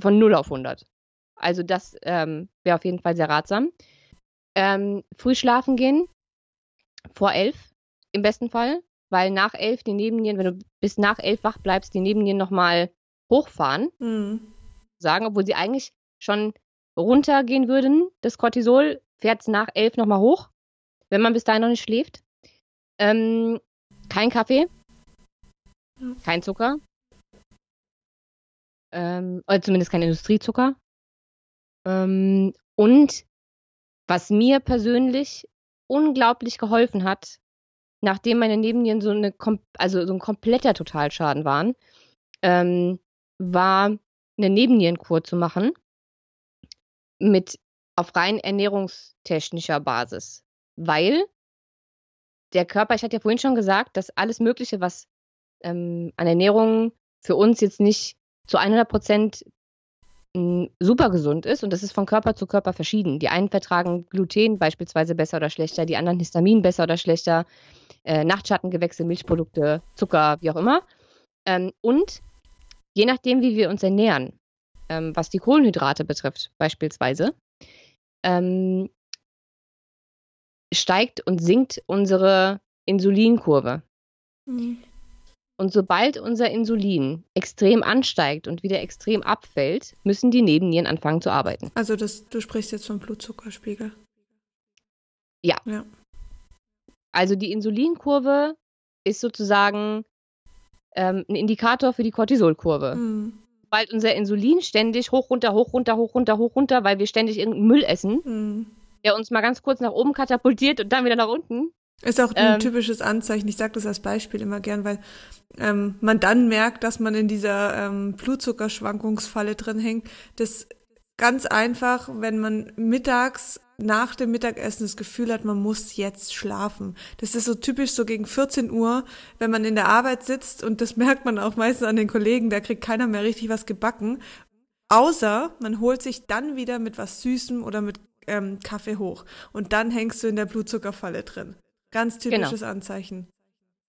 Von 0 auf 100. Also das ähm, wäre auf jeden Fall sehr ratsam. Ähm, früh schlafen gehen, vor 11 im besten Fall, weil nach 11 die Nebennieren, wenn du bis nach 11 wach bleibst, die Nebennieren nochmal hochfahren. Mhm. Sagen, obwohl sie eigentlich schon runtergehen würden. Das Cortisol fährt es nach 11 nochmal hoch, wenn man bis dahin noch nicht schläft. Ähm, kein Kaffee, kein Zucker. Ähm, oder zumindest kein Industriezucker. Ähm, und was mir persönlich unglaublich geholfen hat, nachdem meine Nebennieren so eine, also so ein kompletter Totalschaden waren, ähm, war eine Nebennierenkur zu machen mit auf rein ernährungstechnischer Basis, weil der Körper, ich hatte ja vorhin schon gesagt, dass alles Mögliche, was ähm, an Ernährung für uns jetzt nicht zu 100 Prozent super gesund ist und das ist von Körper zu Körper verschieden. Die einen vertragen Gluten beispielsweise besser oder schlechter, die anderen Histamin besser oder schlechter, äh, Nachtschattengewächse, Milchprodukte, Zucker, wie auch immer. Ähm, und je nachdem, wie wir uns ernähren, ähm, was die Kohlenhydrate betrifft beispielsweise, ähm, steigt und sinkt unsere Insulinkurve. Mhm. Und sobald unser Insulin extrem ansteigt und wieder extrem abfällt, müssen die Nebennieren anfangen zu arbeiten. Also das, du sprichst jetzt vom Blutzuckerspiegel. Ja. ja. Also die Insulinkurve ist sozusagen ähm, ein Indikator für die Cortisolkurve. Mhm. Weil unser Insulin ständig hoch, runter, hoch, runter, hoch, runter, hoch, runter, weil wir ständig irgendeinen Müll essen, mhm. der uns mal ganz kurz nach oben katapultiert und dann wieder nach unten. Ist auch ein ähm, typisches Anzeichen. Ich sage das als Beispiel immer gern, weil ähm, man dann merkt, dass man in dieser ähm, Blutzuckerschwankungsfalle drin hängt. Das ganz einfach, wenn man mittags nach dem Mittagessen das Gefühl hat, man muss jetzt schlafen. Das ist so typisch so gegen 14 Uhr, wenn man in der Arbeit sitzt und das merkt man auch meistens an den Kollegen, da kriegt keiner mehr richtig was gebacken. Außer man holt sich dann wieder mit was Süßem oder mit ähm, Kaffee hoch. Und dann hängst du in der Blutzuckerfalle drin. Ganz typisches genau. Anzeichen.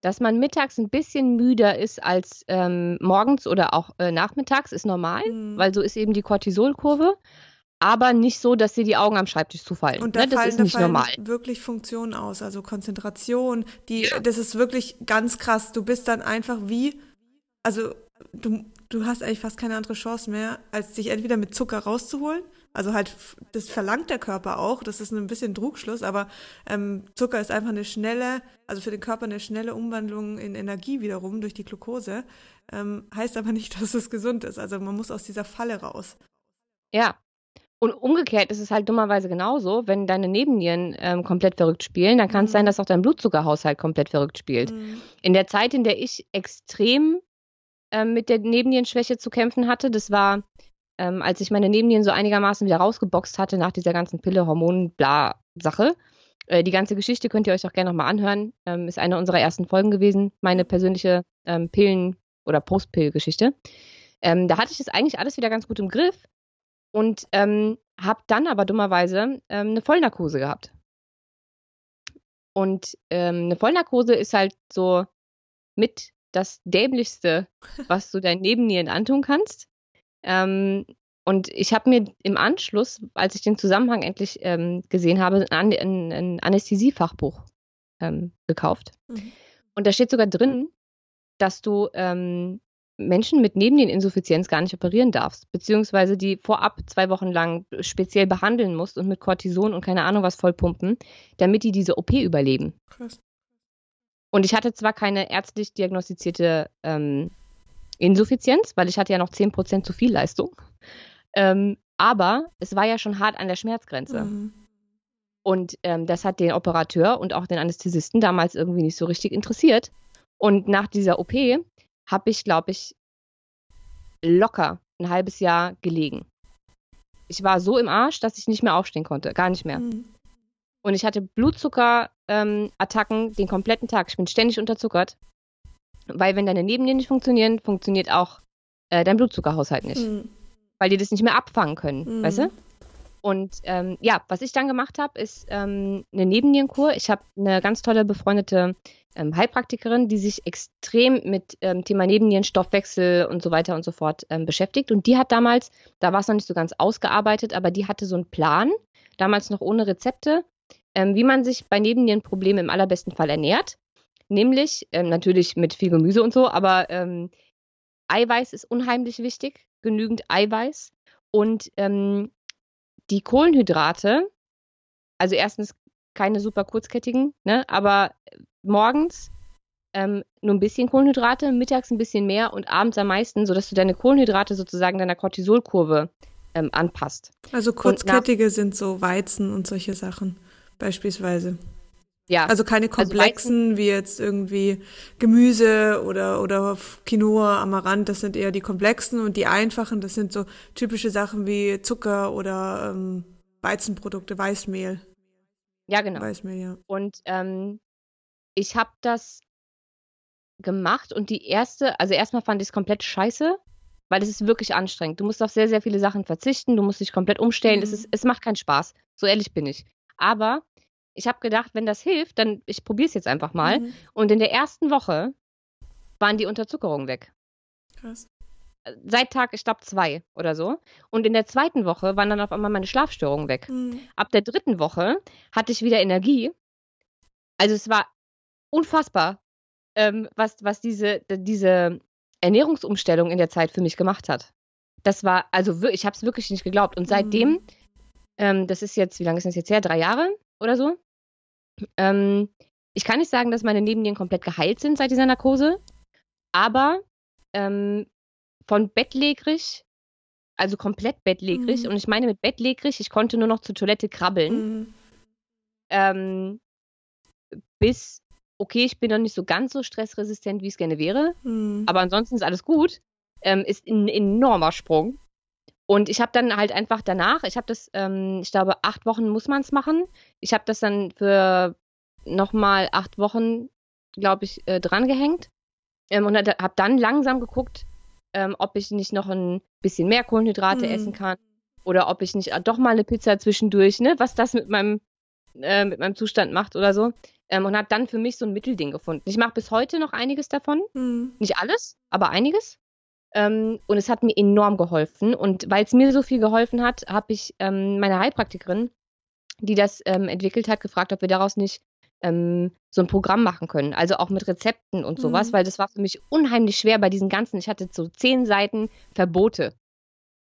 Dass man mittags ein bisschen müder ist als ähm, morgens oder auch äh, nachmittags, ist normal, mhm. weil so ist eben die Cortisolkurve aber nicht so, dass dir die Augen am Schreibtisch zufallen. Und da ne? das fallen, ist nicht normal. wirklich Funktionen aus, also Konzentration, die, ja. das ist wirklich ganz krass. Du bist dann einfach wie, also du, du hast eigentlich fast keine andere Chance mehr, als dich entweder mit Zucker rauszuholen. Also halt, das verlangt der Körper auch. Das ist ein bisschen Trugschluss, aber ähm, Zucker ist einfach eine schnelle, also für den Körper eine schnelle Umwandlung in Energie wiederum durch die Glucose. Ähm, heißt aber nicht, dass es gesund ist. Also man muss aus dieser Falle raus. Ja, und umgekehrt ist es halt dummerweise genauso, wenn deine Nebennieren ähm, komplett verrückt spielen, dann kann es mhm. sein, dass auch dein Blutzuckerhaushalt komplett verrückt spielt. Mhm. In der Zeit, in der ich extrem ähm, mit der Nebennierenschwäche zu kämpfen hatte, das war, ähm, als ich meine Nebennieren so einigermaßen wieder rausgeboxt hatte nach dieser ganzen Pille, Hormon, bla Sache. Äh, die ganze Geschichte könnt ihr euch auch gerne nochmal anhören. Ähm, ist eine unserer ersten Folgen gewesen, meine persönliche ähm, Pillen- oder Postpill-Geschichte. Ähm, da hatte ich das eigentlich alles wieder ganz gut im Griff und ähm, habe dann aber dummerweise ähm, eine Vollnarkose gehabt. Und eine Vollnarkose ist halt so mit das dämlichste, was du deinen Nebennieren antun kannst. Ähm, und ich habe mir im Anschluss, als ich den Zusammenhang endlich ähm, gesehen habe, ein, ein, ein Anästhesiefachbuch ähm, gekauft. Mhm. Und da steht sogar drin, dass du ähm, Menschen mit Nebeninsuffizienz gar nicht operieren darfst, beziehungsweise die vorab zwei Wochen lang speziell behandeln musst und mit Cortison und keine Ahnung was vollpumpen, damit die diese OP überleben. Krass. Und ich hatte zwar keine ärztlich diagnostizierte ähm, Insuffizienz, weil ich hatte ja noch 10% zu viel Leistung, ähm, aber es war ja schon hart an der Schmerzgrenze. Mhm. Und ähm, das hat den Operateur und auch den Anästhesisten damals irgendwie nicht so richtig interessiert. Und nach dieser OP habe ich, glaube ich, locker ein halbes Jahr gelegen. Ich war so im Arsch, dass ich nicht mehr aufstehen konnte, gar nicht mehr. Mhm. Und ich hatte Blutzuckerattacken ähm, den kompletten Tag. Ich bin ständig unterzuckert. Weil wenn deine Nebennieren nicht funktionieren, funktioniert auch äh, dein Blutzuckerhaushalt nicht. Mhm. Weil die das nicht mehr abfangen können, mhm. weißt du? Und ähm, ja, was ich dann gemacht habe, ist ähm, eine Nebennierenkur. Ich habe eine ganz tolle befreundete ähm, Heilpraktikerin, die sich extrem mit ähm, Thema Nebennierenstoffwechsel und so weiter und so fort ähm, beschäftigt. Und die hat damals, da war es noch nicht so ganz ausgearbeitet, aber die hatte so einen Plan, damals noch ohne Rezepte, ähm, wie man sich bei Nebennierenproblemen im allerbesten Fall ernährt. Nämlich ähm, natürlich mit viel Gemüse und so, aber ähm, Eiweiß ist unheimlich wichtig, genügend Eiweiß. Und die Kohlenhydrate, also erstens keine super kurzkettigen, ne, aber morgens ähm, nur ein bisschen Kohlenhydrate, mittags ein bisschen mehr und abends am meisten, sodass du deine Kohlenhydrate sozusagen deiner Cortisolkurve ähm, anpasst. Also kurzkettige sind so Weizen und solche Sachen beispielsweise. Ja. Also keine also komplexen also wie jetzt irgendwie Gemüse oder oder Quinoa, Amaranth, das sind eher die komplexen und die einfachen, das sind so typische Sachen wie Zucker oder ähm, Weizenprodukte, Weißmehl. Ja, genau. Weißmehl, ja. Und ähm, ich habe das gemacht und die erste, also erstmal fand ich es komplett scheiße, weil es ist wirklich anstrengend. Du musst auf sehr, sehr viele Sachen verzichten, du musst dich komplett umstellen. Mhm. Es, ist, es macht keinen Spaß. So ehrlich bin ich. Aber ich habe gedacht, wenn das hilft, dann ich probiere es jetzt einfach mal. Mhm. Und in der ersten Woche waren die Unterzuckerungen weg. Krass. Seit Tag, ich glaube, zwei oder so. Und in der zweiten Woche waren dann auf einmal meine Schlafstörungen weg. Mhm. Ab der dritten Woche hatte ich wieder Energie. Also es war unfassbar, ähm, was, was diese, diese Ernährungsumstellung in der Zeit für mich gemacht hat. Das war, also ich habe es wirklich nicht geglaubt. Und seitdem, mhm. ähm, das ist jetzt, wie lange ist das jetzt her? Drei Jahre oder so? Ähm, ich kann nicht sagen, dass meine Nebennieren komplett geheilt sind seit dieser Narkose, aber ähm, von bettlägerig, also komplett bettlägerig, mhm. und ich meine mit bettlägerig, ich konnte nur noch zur Toilette krabbeln, mhm. ähm, bis, okay, ich bin noch nicht so ganz so stressresistent, wie es gerne wäre, mhm. aber ansonsten ist alles gut, ähm, ist ein enormer Sprung. Und ich habe dann halt einfach danach, ich habe das, ähm, ich glaube, acht Wochen muss man es machen. Ich habe das dann für nochmal acht Wochen, glaube ich, äh, drangehängt ähm, und habe dann langsam geguckt, ähm, ob ich nicht noch ein bisschen mehr Kohlenhydrate mhm. essen kann oder ob ich nicht doch mal eine Pizza zwischendurch, ne, was das mit meinem, äh, mit meinem Zustand macht oder so. Ähm, und habe dann für mich so ein Mittelding gefunden. Ich mache bis heute noch einiges davon. Mhm. Nicht alles, aber einiges. Ähm, und es hat mir enorm geholfen. Und weil es mir so viel geholfen hat, habe ich ähm, meine Heilpraktikerin, die das ähm, entwickelt hat, gefragt, ob wir daraus nicht ähm, so ein Programm machen können. Also auch mit Rezepten und sowas, mhm. weil das war für mich unheimlich schwer bei diesen ganzen. Ich hatte so zehn Seiten Verbote.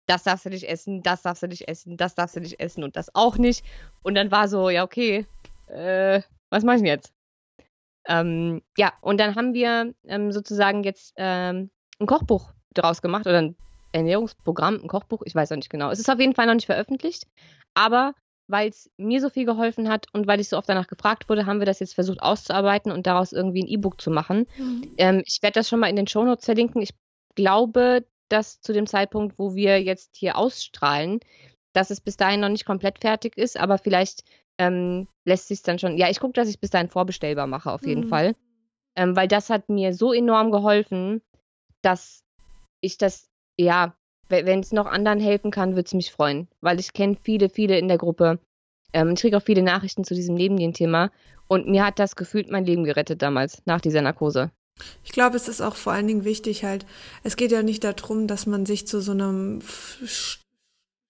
Das darfst du nicht essen, das darfst du nicht essen, das darfst du nicht essen und das auch nicht. Und dann war so, ja, okay, äh, was mache ich denn jetzt? Ähm, ja, und dann haben wir ähm, sozusagen jetzt ähm, ein Kochbuch draus gemacht oder ein Ernährungsprogramm, ein Kochbuch, ich weiß auch nicht genau. Es ist auf jeden Fall noch nicht veröffentlicht, aber weil es mir so viel geholfen hat und weil ich so oft danach gefragt wurde, haben wir das jetzt versucht auszuarbeiten und daraus irgendwie ein E-Book zu machen. Mhm. Ähm, ich werde das schon mal in den Shownotes verlinken. Ich glaube, dass zu dem Zeitpunkt, wo wir jetzt hier ausstrahlen, dass es bis dahin noch nicht komplett fertig ist, aber vielleicht ähm, lässt sich dann schon. Ja, ich gucke, dass ich bis dahin vorbestellbar mache, auf jeden mhm. Fall. Ähm, weil das hat mir so enorm geholfen, dass ich das, ja, wenn es noch anderen helfen kann, würde es mich freuen. Weil ich kenne viele, viele in der Gruppe. Ähm, ich kriege auch viele Nachrichten zu diesem Nebennieren-Thema. Und mir hat das gefühlt mein Leben gerettet damals, nach dieser Narkose. Ich glaube, es ist auch vor allen Dingen wichtig halt, es geht ja nicht darum, dass man sich zu so einem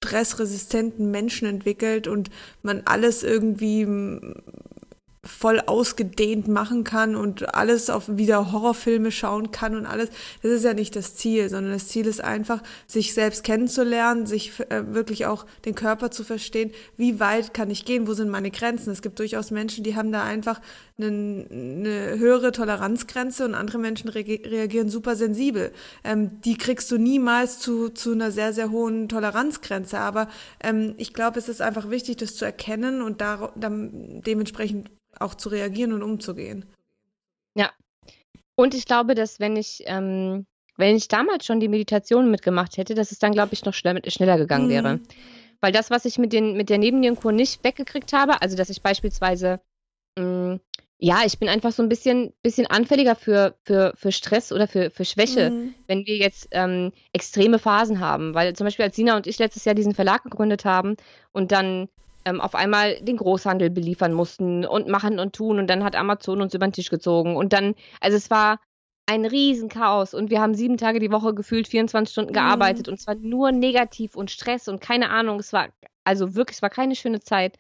stressresistenten Menschen entwickelt und man alles irgendwie voll ausgedehnt machen kann und alles auf wieder Horrorfilme schauen kann und alles. Das ist ja nicht das Ziel, sondern das Ziel ist einfach, sich selbst kennenzulernen, sich äh, wirklich auch den Körper zu verstehen. Wie weit kann ich gehen? Wo sind meine Grenzen? Es gibt durchaus Menschen, die haben da einfach eine, eine höhere Toleranzgrenze und andere Menschen re reagieren super sensibel. Ähm, die kriegst du niemals zu, zu einer sehr, sehr hohen Toleranzgrenze. Aber ähm, ich glaube, es ist einfach wichtig, das zu erkennen und da, dann dementsprechend auch zu reagieren und umzugehen. Ja. Und ich glaube, dass wenn ich, ähm, wenn ich damals schon die Meditation mitgemacht hätte, dass es dann, glaube ich, noch schnell, schneller gegangen mhm. wäre. Weil das, was ich mit, den, mit der Nebennierenkur nicht weggekriegt habe, also dass ich beispielsweise, mh, mm, ja, ich bin einfach so ein bisschen, bisschen anfälliger für, für, für Stress oder für, für Schwäche, mhm. wenn wir jetzt ähm, extreme Phasen haben. Weil zum Beispiel als Sina und ich letztes Jahr diesen Verlag gegründet haben und dann ähm, auf einmal den Großhandel beliefern mussten und machen und tun und dann hat Amazon uns über den Tisch gezogen und dann, also es war ein Riesenchaos und wir haben sieben Tage die Woche gefühlt 24 Stunden mhm. gearbeitet mhm. und zwar nur negativ und Stress und keine Ahnung, es war, also wirklich, es war keine schöne Zeit.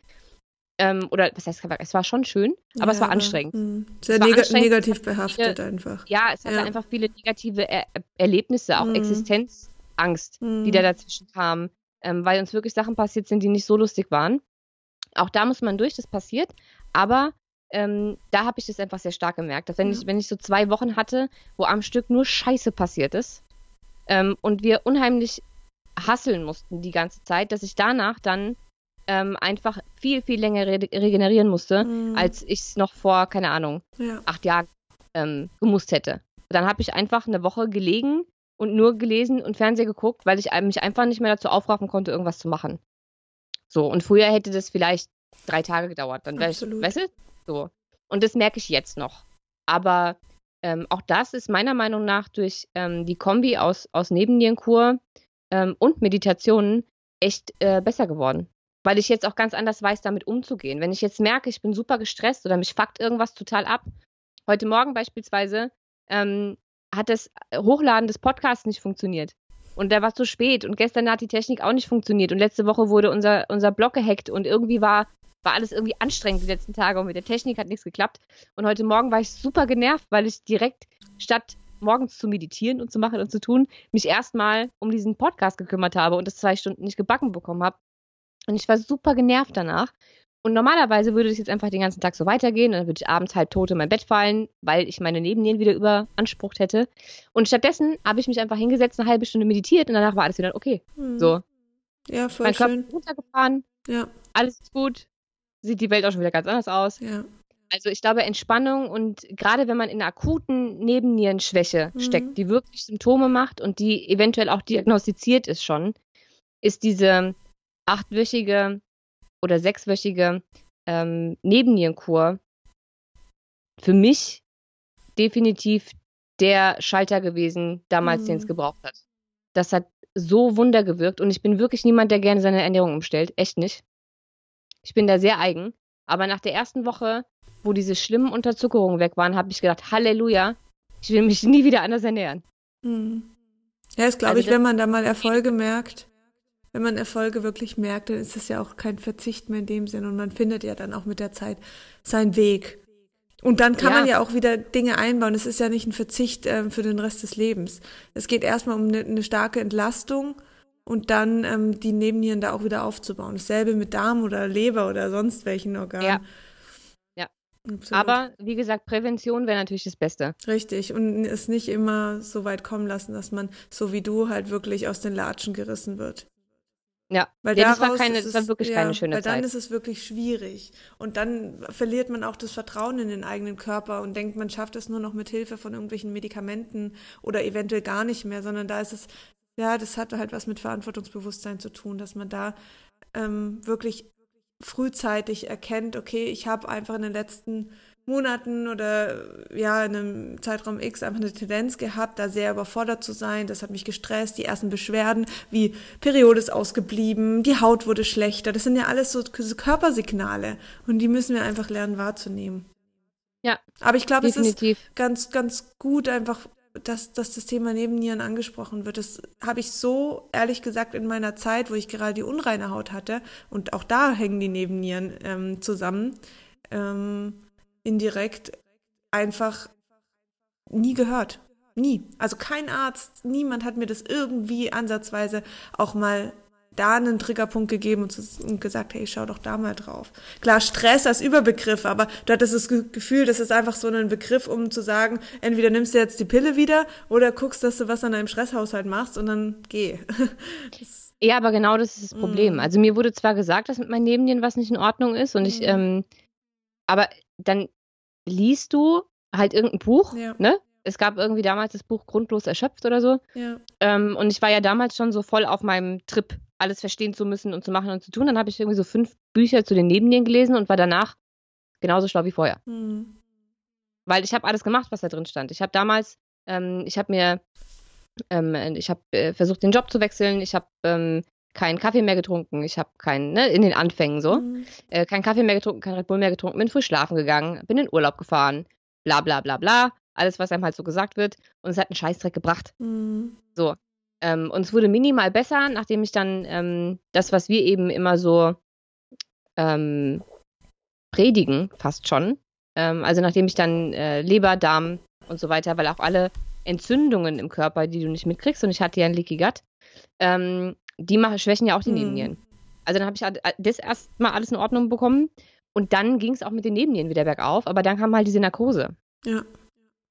Ähm, oder was heißt, es war schon schön, aber ja, es war anstrengend. Mh. Sehr neg anstrengend, negativ behaftet viele, einfach. Ja, es hatte ja. einfach viele negative er Erlebnisse, auch mhm. Existenzangst, mhm. die da dazwischen kamen, ähm, weil uns wirklich Sachen passiert sind, die nicht so lustig waren. Auch da muss man durch, das passiert. Aber ähm, da habe ich das einfach sehr stark gemerkt, dass wenn, ich, wenn ich so zwei Wochen hatte, wo am Stück nur Scheiße passiert ist ähm, und wir unheimlich hasseln mussten die ganze Zeit, dass ich danach dann ähm, einfach viel, viel länger re regenerieren musste, mhm. als ich es noch vor, keine Ahnung, ja. acht Jahren ähm, gemusst hätte. Dann habe ich einfach eine Woche gelegen und nur gelesen und Fernseher geguckt, weil ich mich einfach nicht mehr dazu aufraffen konnte, irgendwas zu machen. So, und früher hätte das vielleicht drei Tage gedauert. Dann wäre ich, weißt du? So. Und das merke ich jetzt noch. Aber ähm, auch das ist meiner Meinung nach durch ähm, die Kombi aus, aus Nebennierenkur ähm, und Meditationen echt äh, besser geworden. Weil ich jetzt auch ganz anders weiß, damit umzugehen. Wenn ich jetzt merke, ich bin super gestresst oder mich fuckt irgendwas total ab. Heute Morgen beispielsweise ähm, hat das Hochladen des Podcasts nicht funktioniert. Und der war zu spät und gestern hat die Technik auch nicht funktioniert und letzte Woche wurde unser, unser Blog gehackt und irgendwie war, war alles irgendwie anstrengend die letzten Tage und mit der Technik hat nichts geklappt. Und heute Morgen war ich super genervt, weil ich direkt statt morgens zu meditieren und zu machen und zu tun, mich erstmal um diesen Podcast gekümmert habe und das zwei Stunden nicht gebacken bekommen habe. Und ich war super genervt danach. Und normalerweise würde das jetzt einfach den ganzen Tag so weitergehen und dann würde ich abends halb tot in mein Bett fallen, weil ich meine Nebennieren wieder überansprucht hätte. Und stattdessen habe ich mich einfach hingesetzt, eine halbe Stunde meditiert und danach war alles wieder okay. Mhm. So. Ja, voll mein schön. Körper ist runtergefahren. Ja. Alles ist gut. Sieht die Welt auch schon wieder ganz anders aus. Ja. Also ich glaube, Entspannung und gerade wenn man in einer akuten Nebennierenschwäche mhm. steckt, die wirklich Symptome macht und die eventuell auch diagnostiziert ist schon, ist diese achtwöchige oder sechswöchige ähm, Nebennierenkur für mich definitiv der Schalter gewesen, damals, mhm. den es mhm. gebraucht hat. Das hat so Wunder gewirkt und ich bin wirklich niemand, der gerne seine Ernährung umstellt. Echt nicht. Ich bin da sehr eigen. Aber nach der ersten Woche, wo diese schlimmen Unterzuckerungen weg waren, habe ich gedacht, Halleluja, ich will mich nie wieder anders ernähren. Mhm. Ja, ist glaube also ich, wenn man da mal Erfolge merkt, wenn man Erfolge wirklich merkt, dann ist es ja auch kein Verzicht mehr in dem Sinn und man findet ja dann auch mit der Zeit seinen Weg. Und dann kann ja. man ja auch wieder Dinge einbauen. Es ist ja nicht ein Verzicht äh, für den Rest des Lebens. Es geht erstmal um eine, eine starke Entlastung und dann ähm, die Nebennieren da auch wieder aufzubauen. Dasselbe mit Darm oder Leber oder sonst welchen Organen. Ja. ja. Aber wie gesagt, Prävention wäre natürlich das Beste. Richtig. Und es nicht immer so weit kommen lassen, dass man, so wie du, halt wirklich aus den Latschen gerissen wird. Ja, weil ja, das, war keine, das war wirklich ja, keine schöne weil Zeit. Weil dann ist es wirklich schwierig. Und dann verliert man auch das Vertrauen in den eigenen Körper und denkt, man schafft es nur noch mit Hilfe von irgendwelchen Medikamenten oder eventuell gar nicht mehr, sondern da ist es, ja, das hat halt was mit Verantwortungsbewusstsein zu tun, dass man da ähm, wirklich frühzeitig erkennt, okay, ich habe einfach in den letzten Monaten oder ja, in einem Zeitraum X einfach eine Tendenz gehabt, da sehr überfordert zu sein. Das hat mich gestresst. Die ersten Beschwerden wie Periode ist ausgeblieben, die Haut wurde schlechter. Das sind ja alles so Körpersignale und die müssen wir einfach lernen wahrzunehmen. Ja. Aber ich glaube, es ist ganz, ganz gut einfach, dass, dass das Thema Nebennieren angesprochen wird. Das habe ich so ehrlich gesagt in meiner Zeit, wo ich gerade die unreine Haut hatte und auch da hängen die Nebennieren ähm, zusammen. Ähm, indirekt einfach nie gehört. Nie. Also kein Arzt, niemand hat mir das irgendwie ansatzweise auch mal da einen Triggerpunkt gegeben und, gesagt, hey, schau doch da mal drauf. Klar, Stress als Überbegriff, aber du hattest das Gefühl, das ist einfach so ein Begriff, um zu sagen, entweder nimmst du jetzt die Pille wieder oder guckst, dass du was an deinem Stresshaushalt machst und dann geh. Das, ja, aber genau das ist das Problem. Mm. Also mir wurde zwar gesagt, dass mit meinen Nebennieren was nicht in Ordnung ist und mm. ich, ähm, aber dann liest du halt irgendein Buch, ja. ne? Es gab irgendwie damals das Buch Grundlos erschöpft oder so. Ja. Ähm, und ich war ja damals schon so voll auf meinem Trip, alles verstehen zu müssen und zu machen und zu tun. Dann habe ich irgendwie so fünf Bücher zu den Nebennieren gelesen und war danach genauso schlau wie vorher. Mhm. Weil ich habe alles gemacht, was da drin stand. Ich habe damals, ähm, ich habe mir, ähm, ich habe äh, versucht, den Job zu wechseln. Ich habe ähm, keinen Kaffee mehr getrunken. Ich habe keinen, ne, in den Anfängen so, mhm. äh, keinen Kaffee mehr getrunken, kein Red Bull mehr getrunken, bin früh schlafen gegangen, bin in Urlaub gefahren, bla bla bla bla. Alles, was einem halt so gesagt wird. Und es hat einen Scheißdreck gebracht. Mhm. So. Ähm, und es wurde minimal besser, nachdem ich dann ähm, das, was wir eben immer so ähm, predigen, fast schon. Ähm, also nachdem ich dann äh, Leber, Darm und so weiter, weil auch alle Entzündungen im Körper, die du nicht mitkriegst, und ich hatte ja ein Leaky Gut, ähm, die machen, schwächen ja auch die mhm. Nebennieren. Also dann habe ich das erstmal alles in Ordnung bekommen und dann ging es auch mit den Nebennieren wieder bergauf, aber dann kam halt diese Narkose. Ja.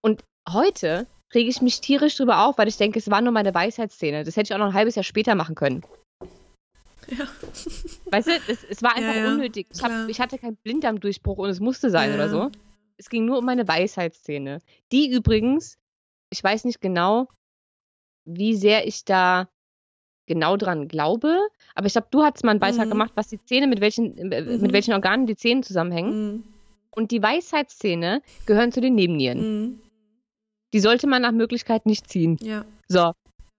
Und heute rege ich mich tierisch drüber auf, weil ich denke, es war nur meine Weisheitsszene. Das hätte ich auch noch ein halbes Jahr später machen können. Ja. Weißt du, es, es war einfach ja, ja. unnötig. Ich, hab, ich, hatte keinen Blinddarmdurchbruch und es musste sein oder so. Es ging nur um meine Weisheitsszene. Die übrigens, ich weiß nicht genau, wie sehr ich da genau dran glaube. Aber ich glaube, du hast mal einen Beitrag mhm. gemacht, was die Zähne, mit welchen, äh, mhm. mit welchen Organen die Zähne zusammenhängen. Mhm. Und die Weisheitszähne gehören zu den Nebennieren. Mhm. Die sollte man nach Möglichkeit nicht ziehen. Ja. So.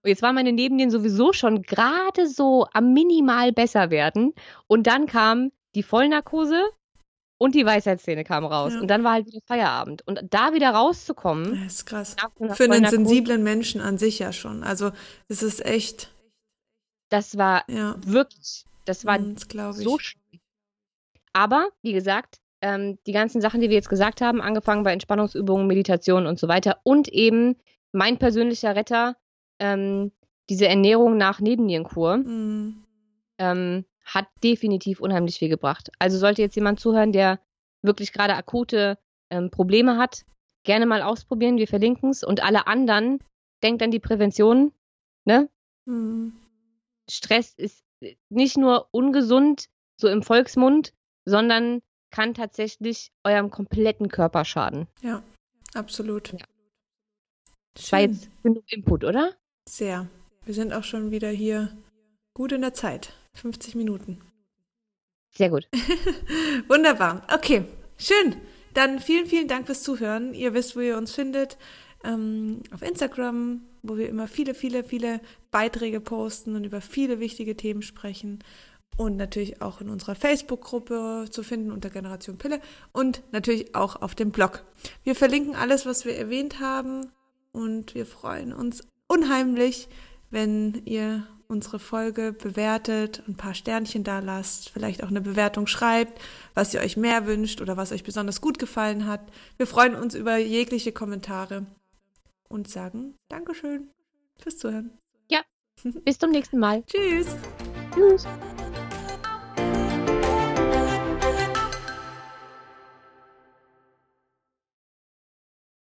Und jetzt waren meine Nebennieren sowieso schon gerade so am minimal besser werden. Und dann kam die Vollnarkose und die Weisheitszähne kamen raus. Ja. Und dann war halt wieder Feierabend. Und da wieder rauszukommen. Das ist krass. Für einen sensiblen Menschen an sich ja schon. Also, es ist echt. Das war ja. wirklich, das war hm, das so schlimm. Aber, wie gesagt, ähm, die ganzen Sachen, die wir jetzt gesagt haben, angefangen bei Entspannungsübungen, Meditation und so weiter und eben mein persönlicher Retter, ähm, diese Ernährung nach Nebennierenkur, mhm. ähm, hat definitiv unheimlich viel gebracht. Also sollte jetzt jemand zuhören, der wirklich gerade akute ähm, Probleme hat, gerne mal ausprobieren. Wir verlinken es. Und alle anderen, denkt an die Prävention. Ne? Mhm. Stress ist nicht nur ungesund, so im Volksmund, sondern kann tatsächlich eurem kompletten Körper schaden. Ja, absolut. Ja. Das war jetzt genug Input, oder? Sehr. Wir sind auch schon wieder hier gut in der Zeit. 50 Minuten. Sehr gut. Wunderbar. Okay, schön. Dann vielen, vielen Dank fürs Zuhören. Ihr wisst, wo ihr uns findet. Ähm, auf Instagram, wo wir immer viele, viele, viele Beiträge posten und über viele wichtige Themen sprechen. Und natürlich auch in unserer Facebook-Gruppe zu finden unter Generation Pille und natürlich auch auf dem Blog. Wir verlinken alles, was wir erwähnt haben und wir freuen uns unheimlich, wenn ihr unsere Folge bewertet, ein paar Sternchen da lasst, vielleicht auch eine Bewertung schreibt, was ihr euch mehr wünscht oder was euch besonders gut gefallen hat. Wir freuen uns über jegliche Kommentare und sagen Dankeschön fürs Zuhören. Bis zum nächsten Mal. Tschüss. Tschüss.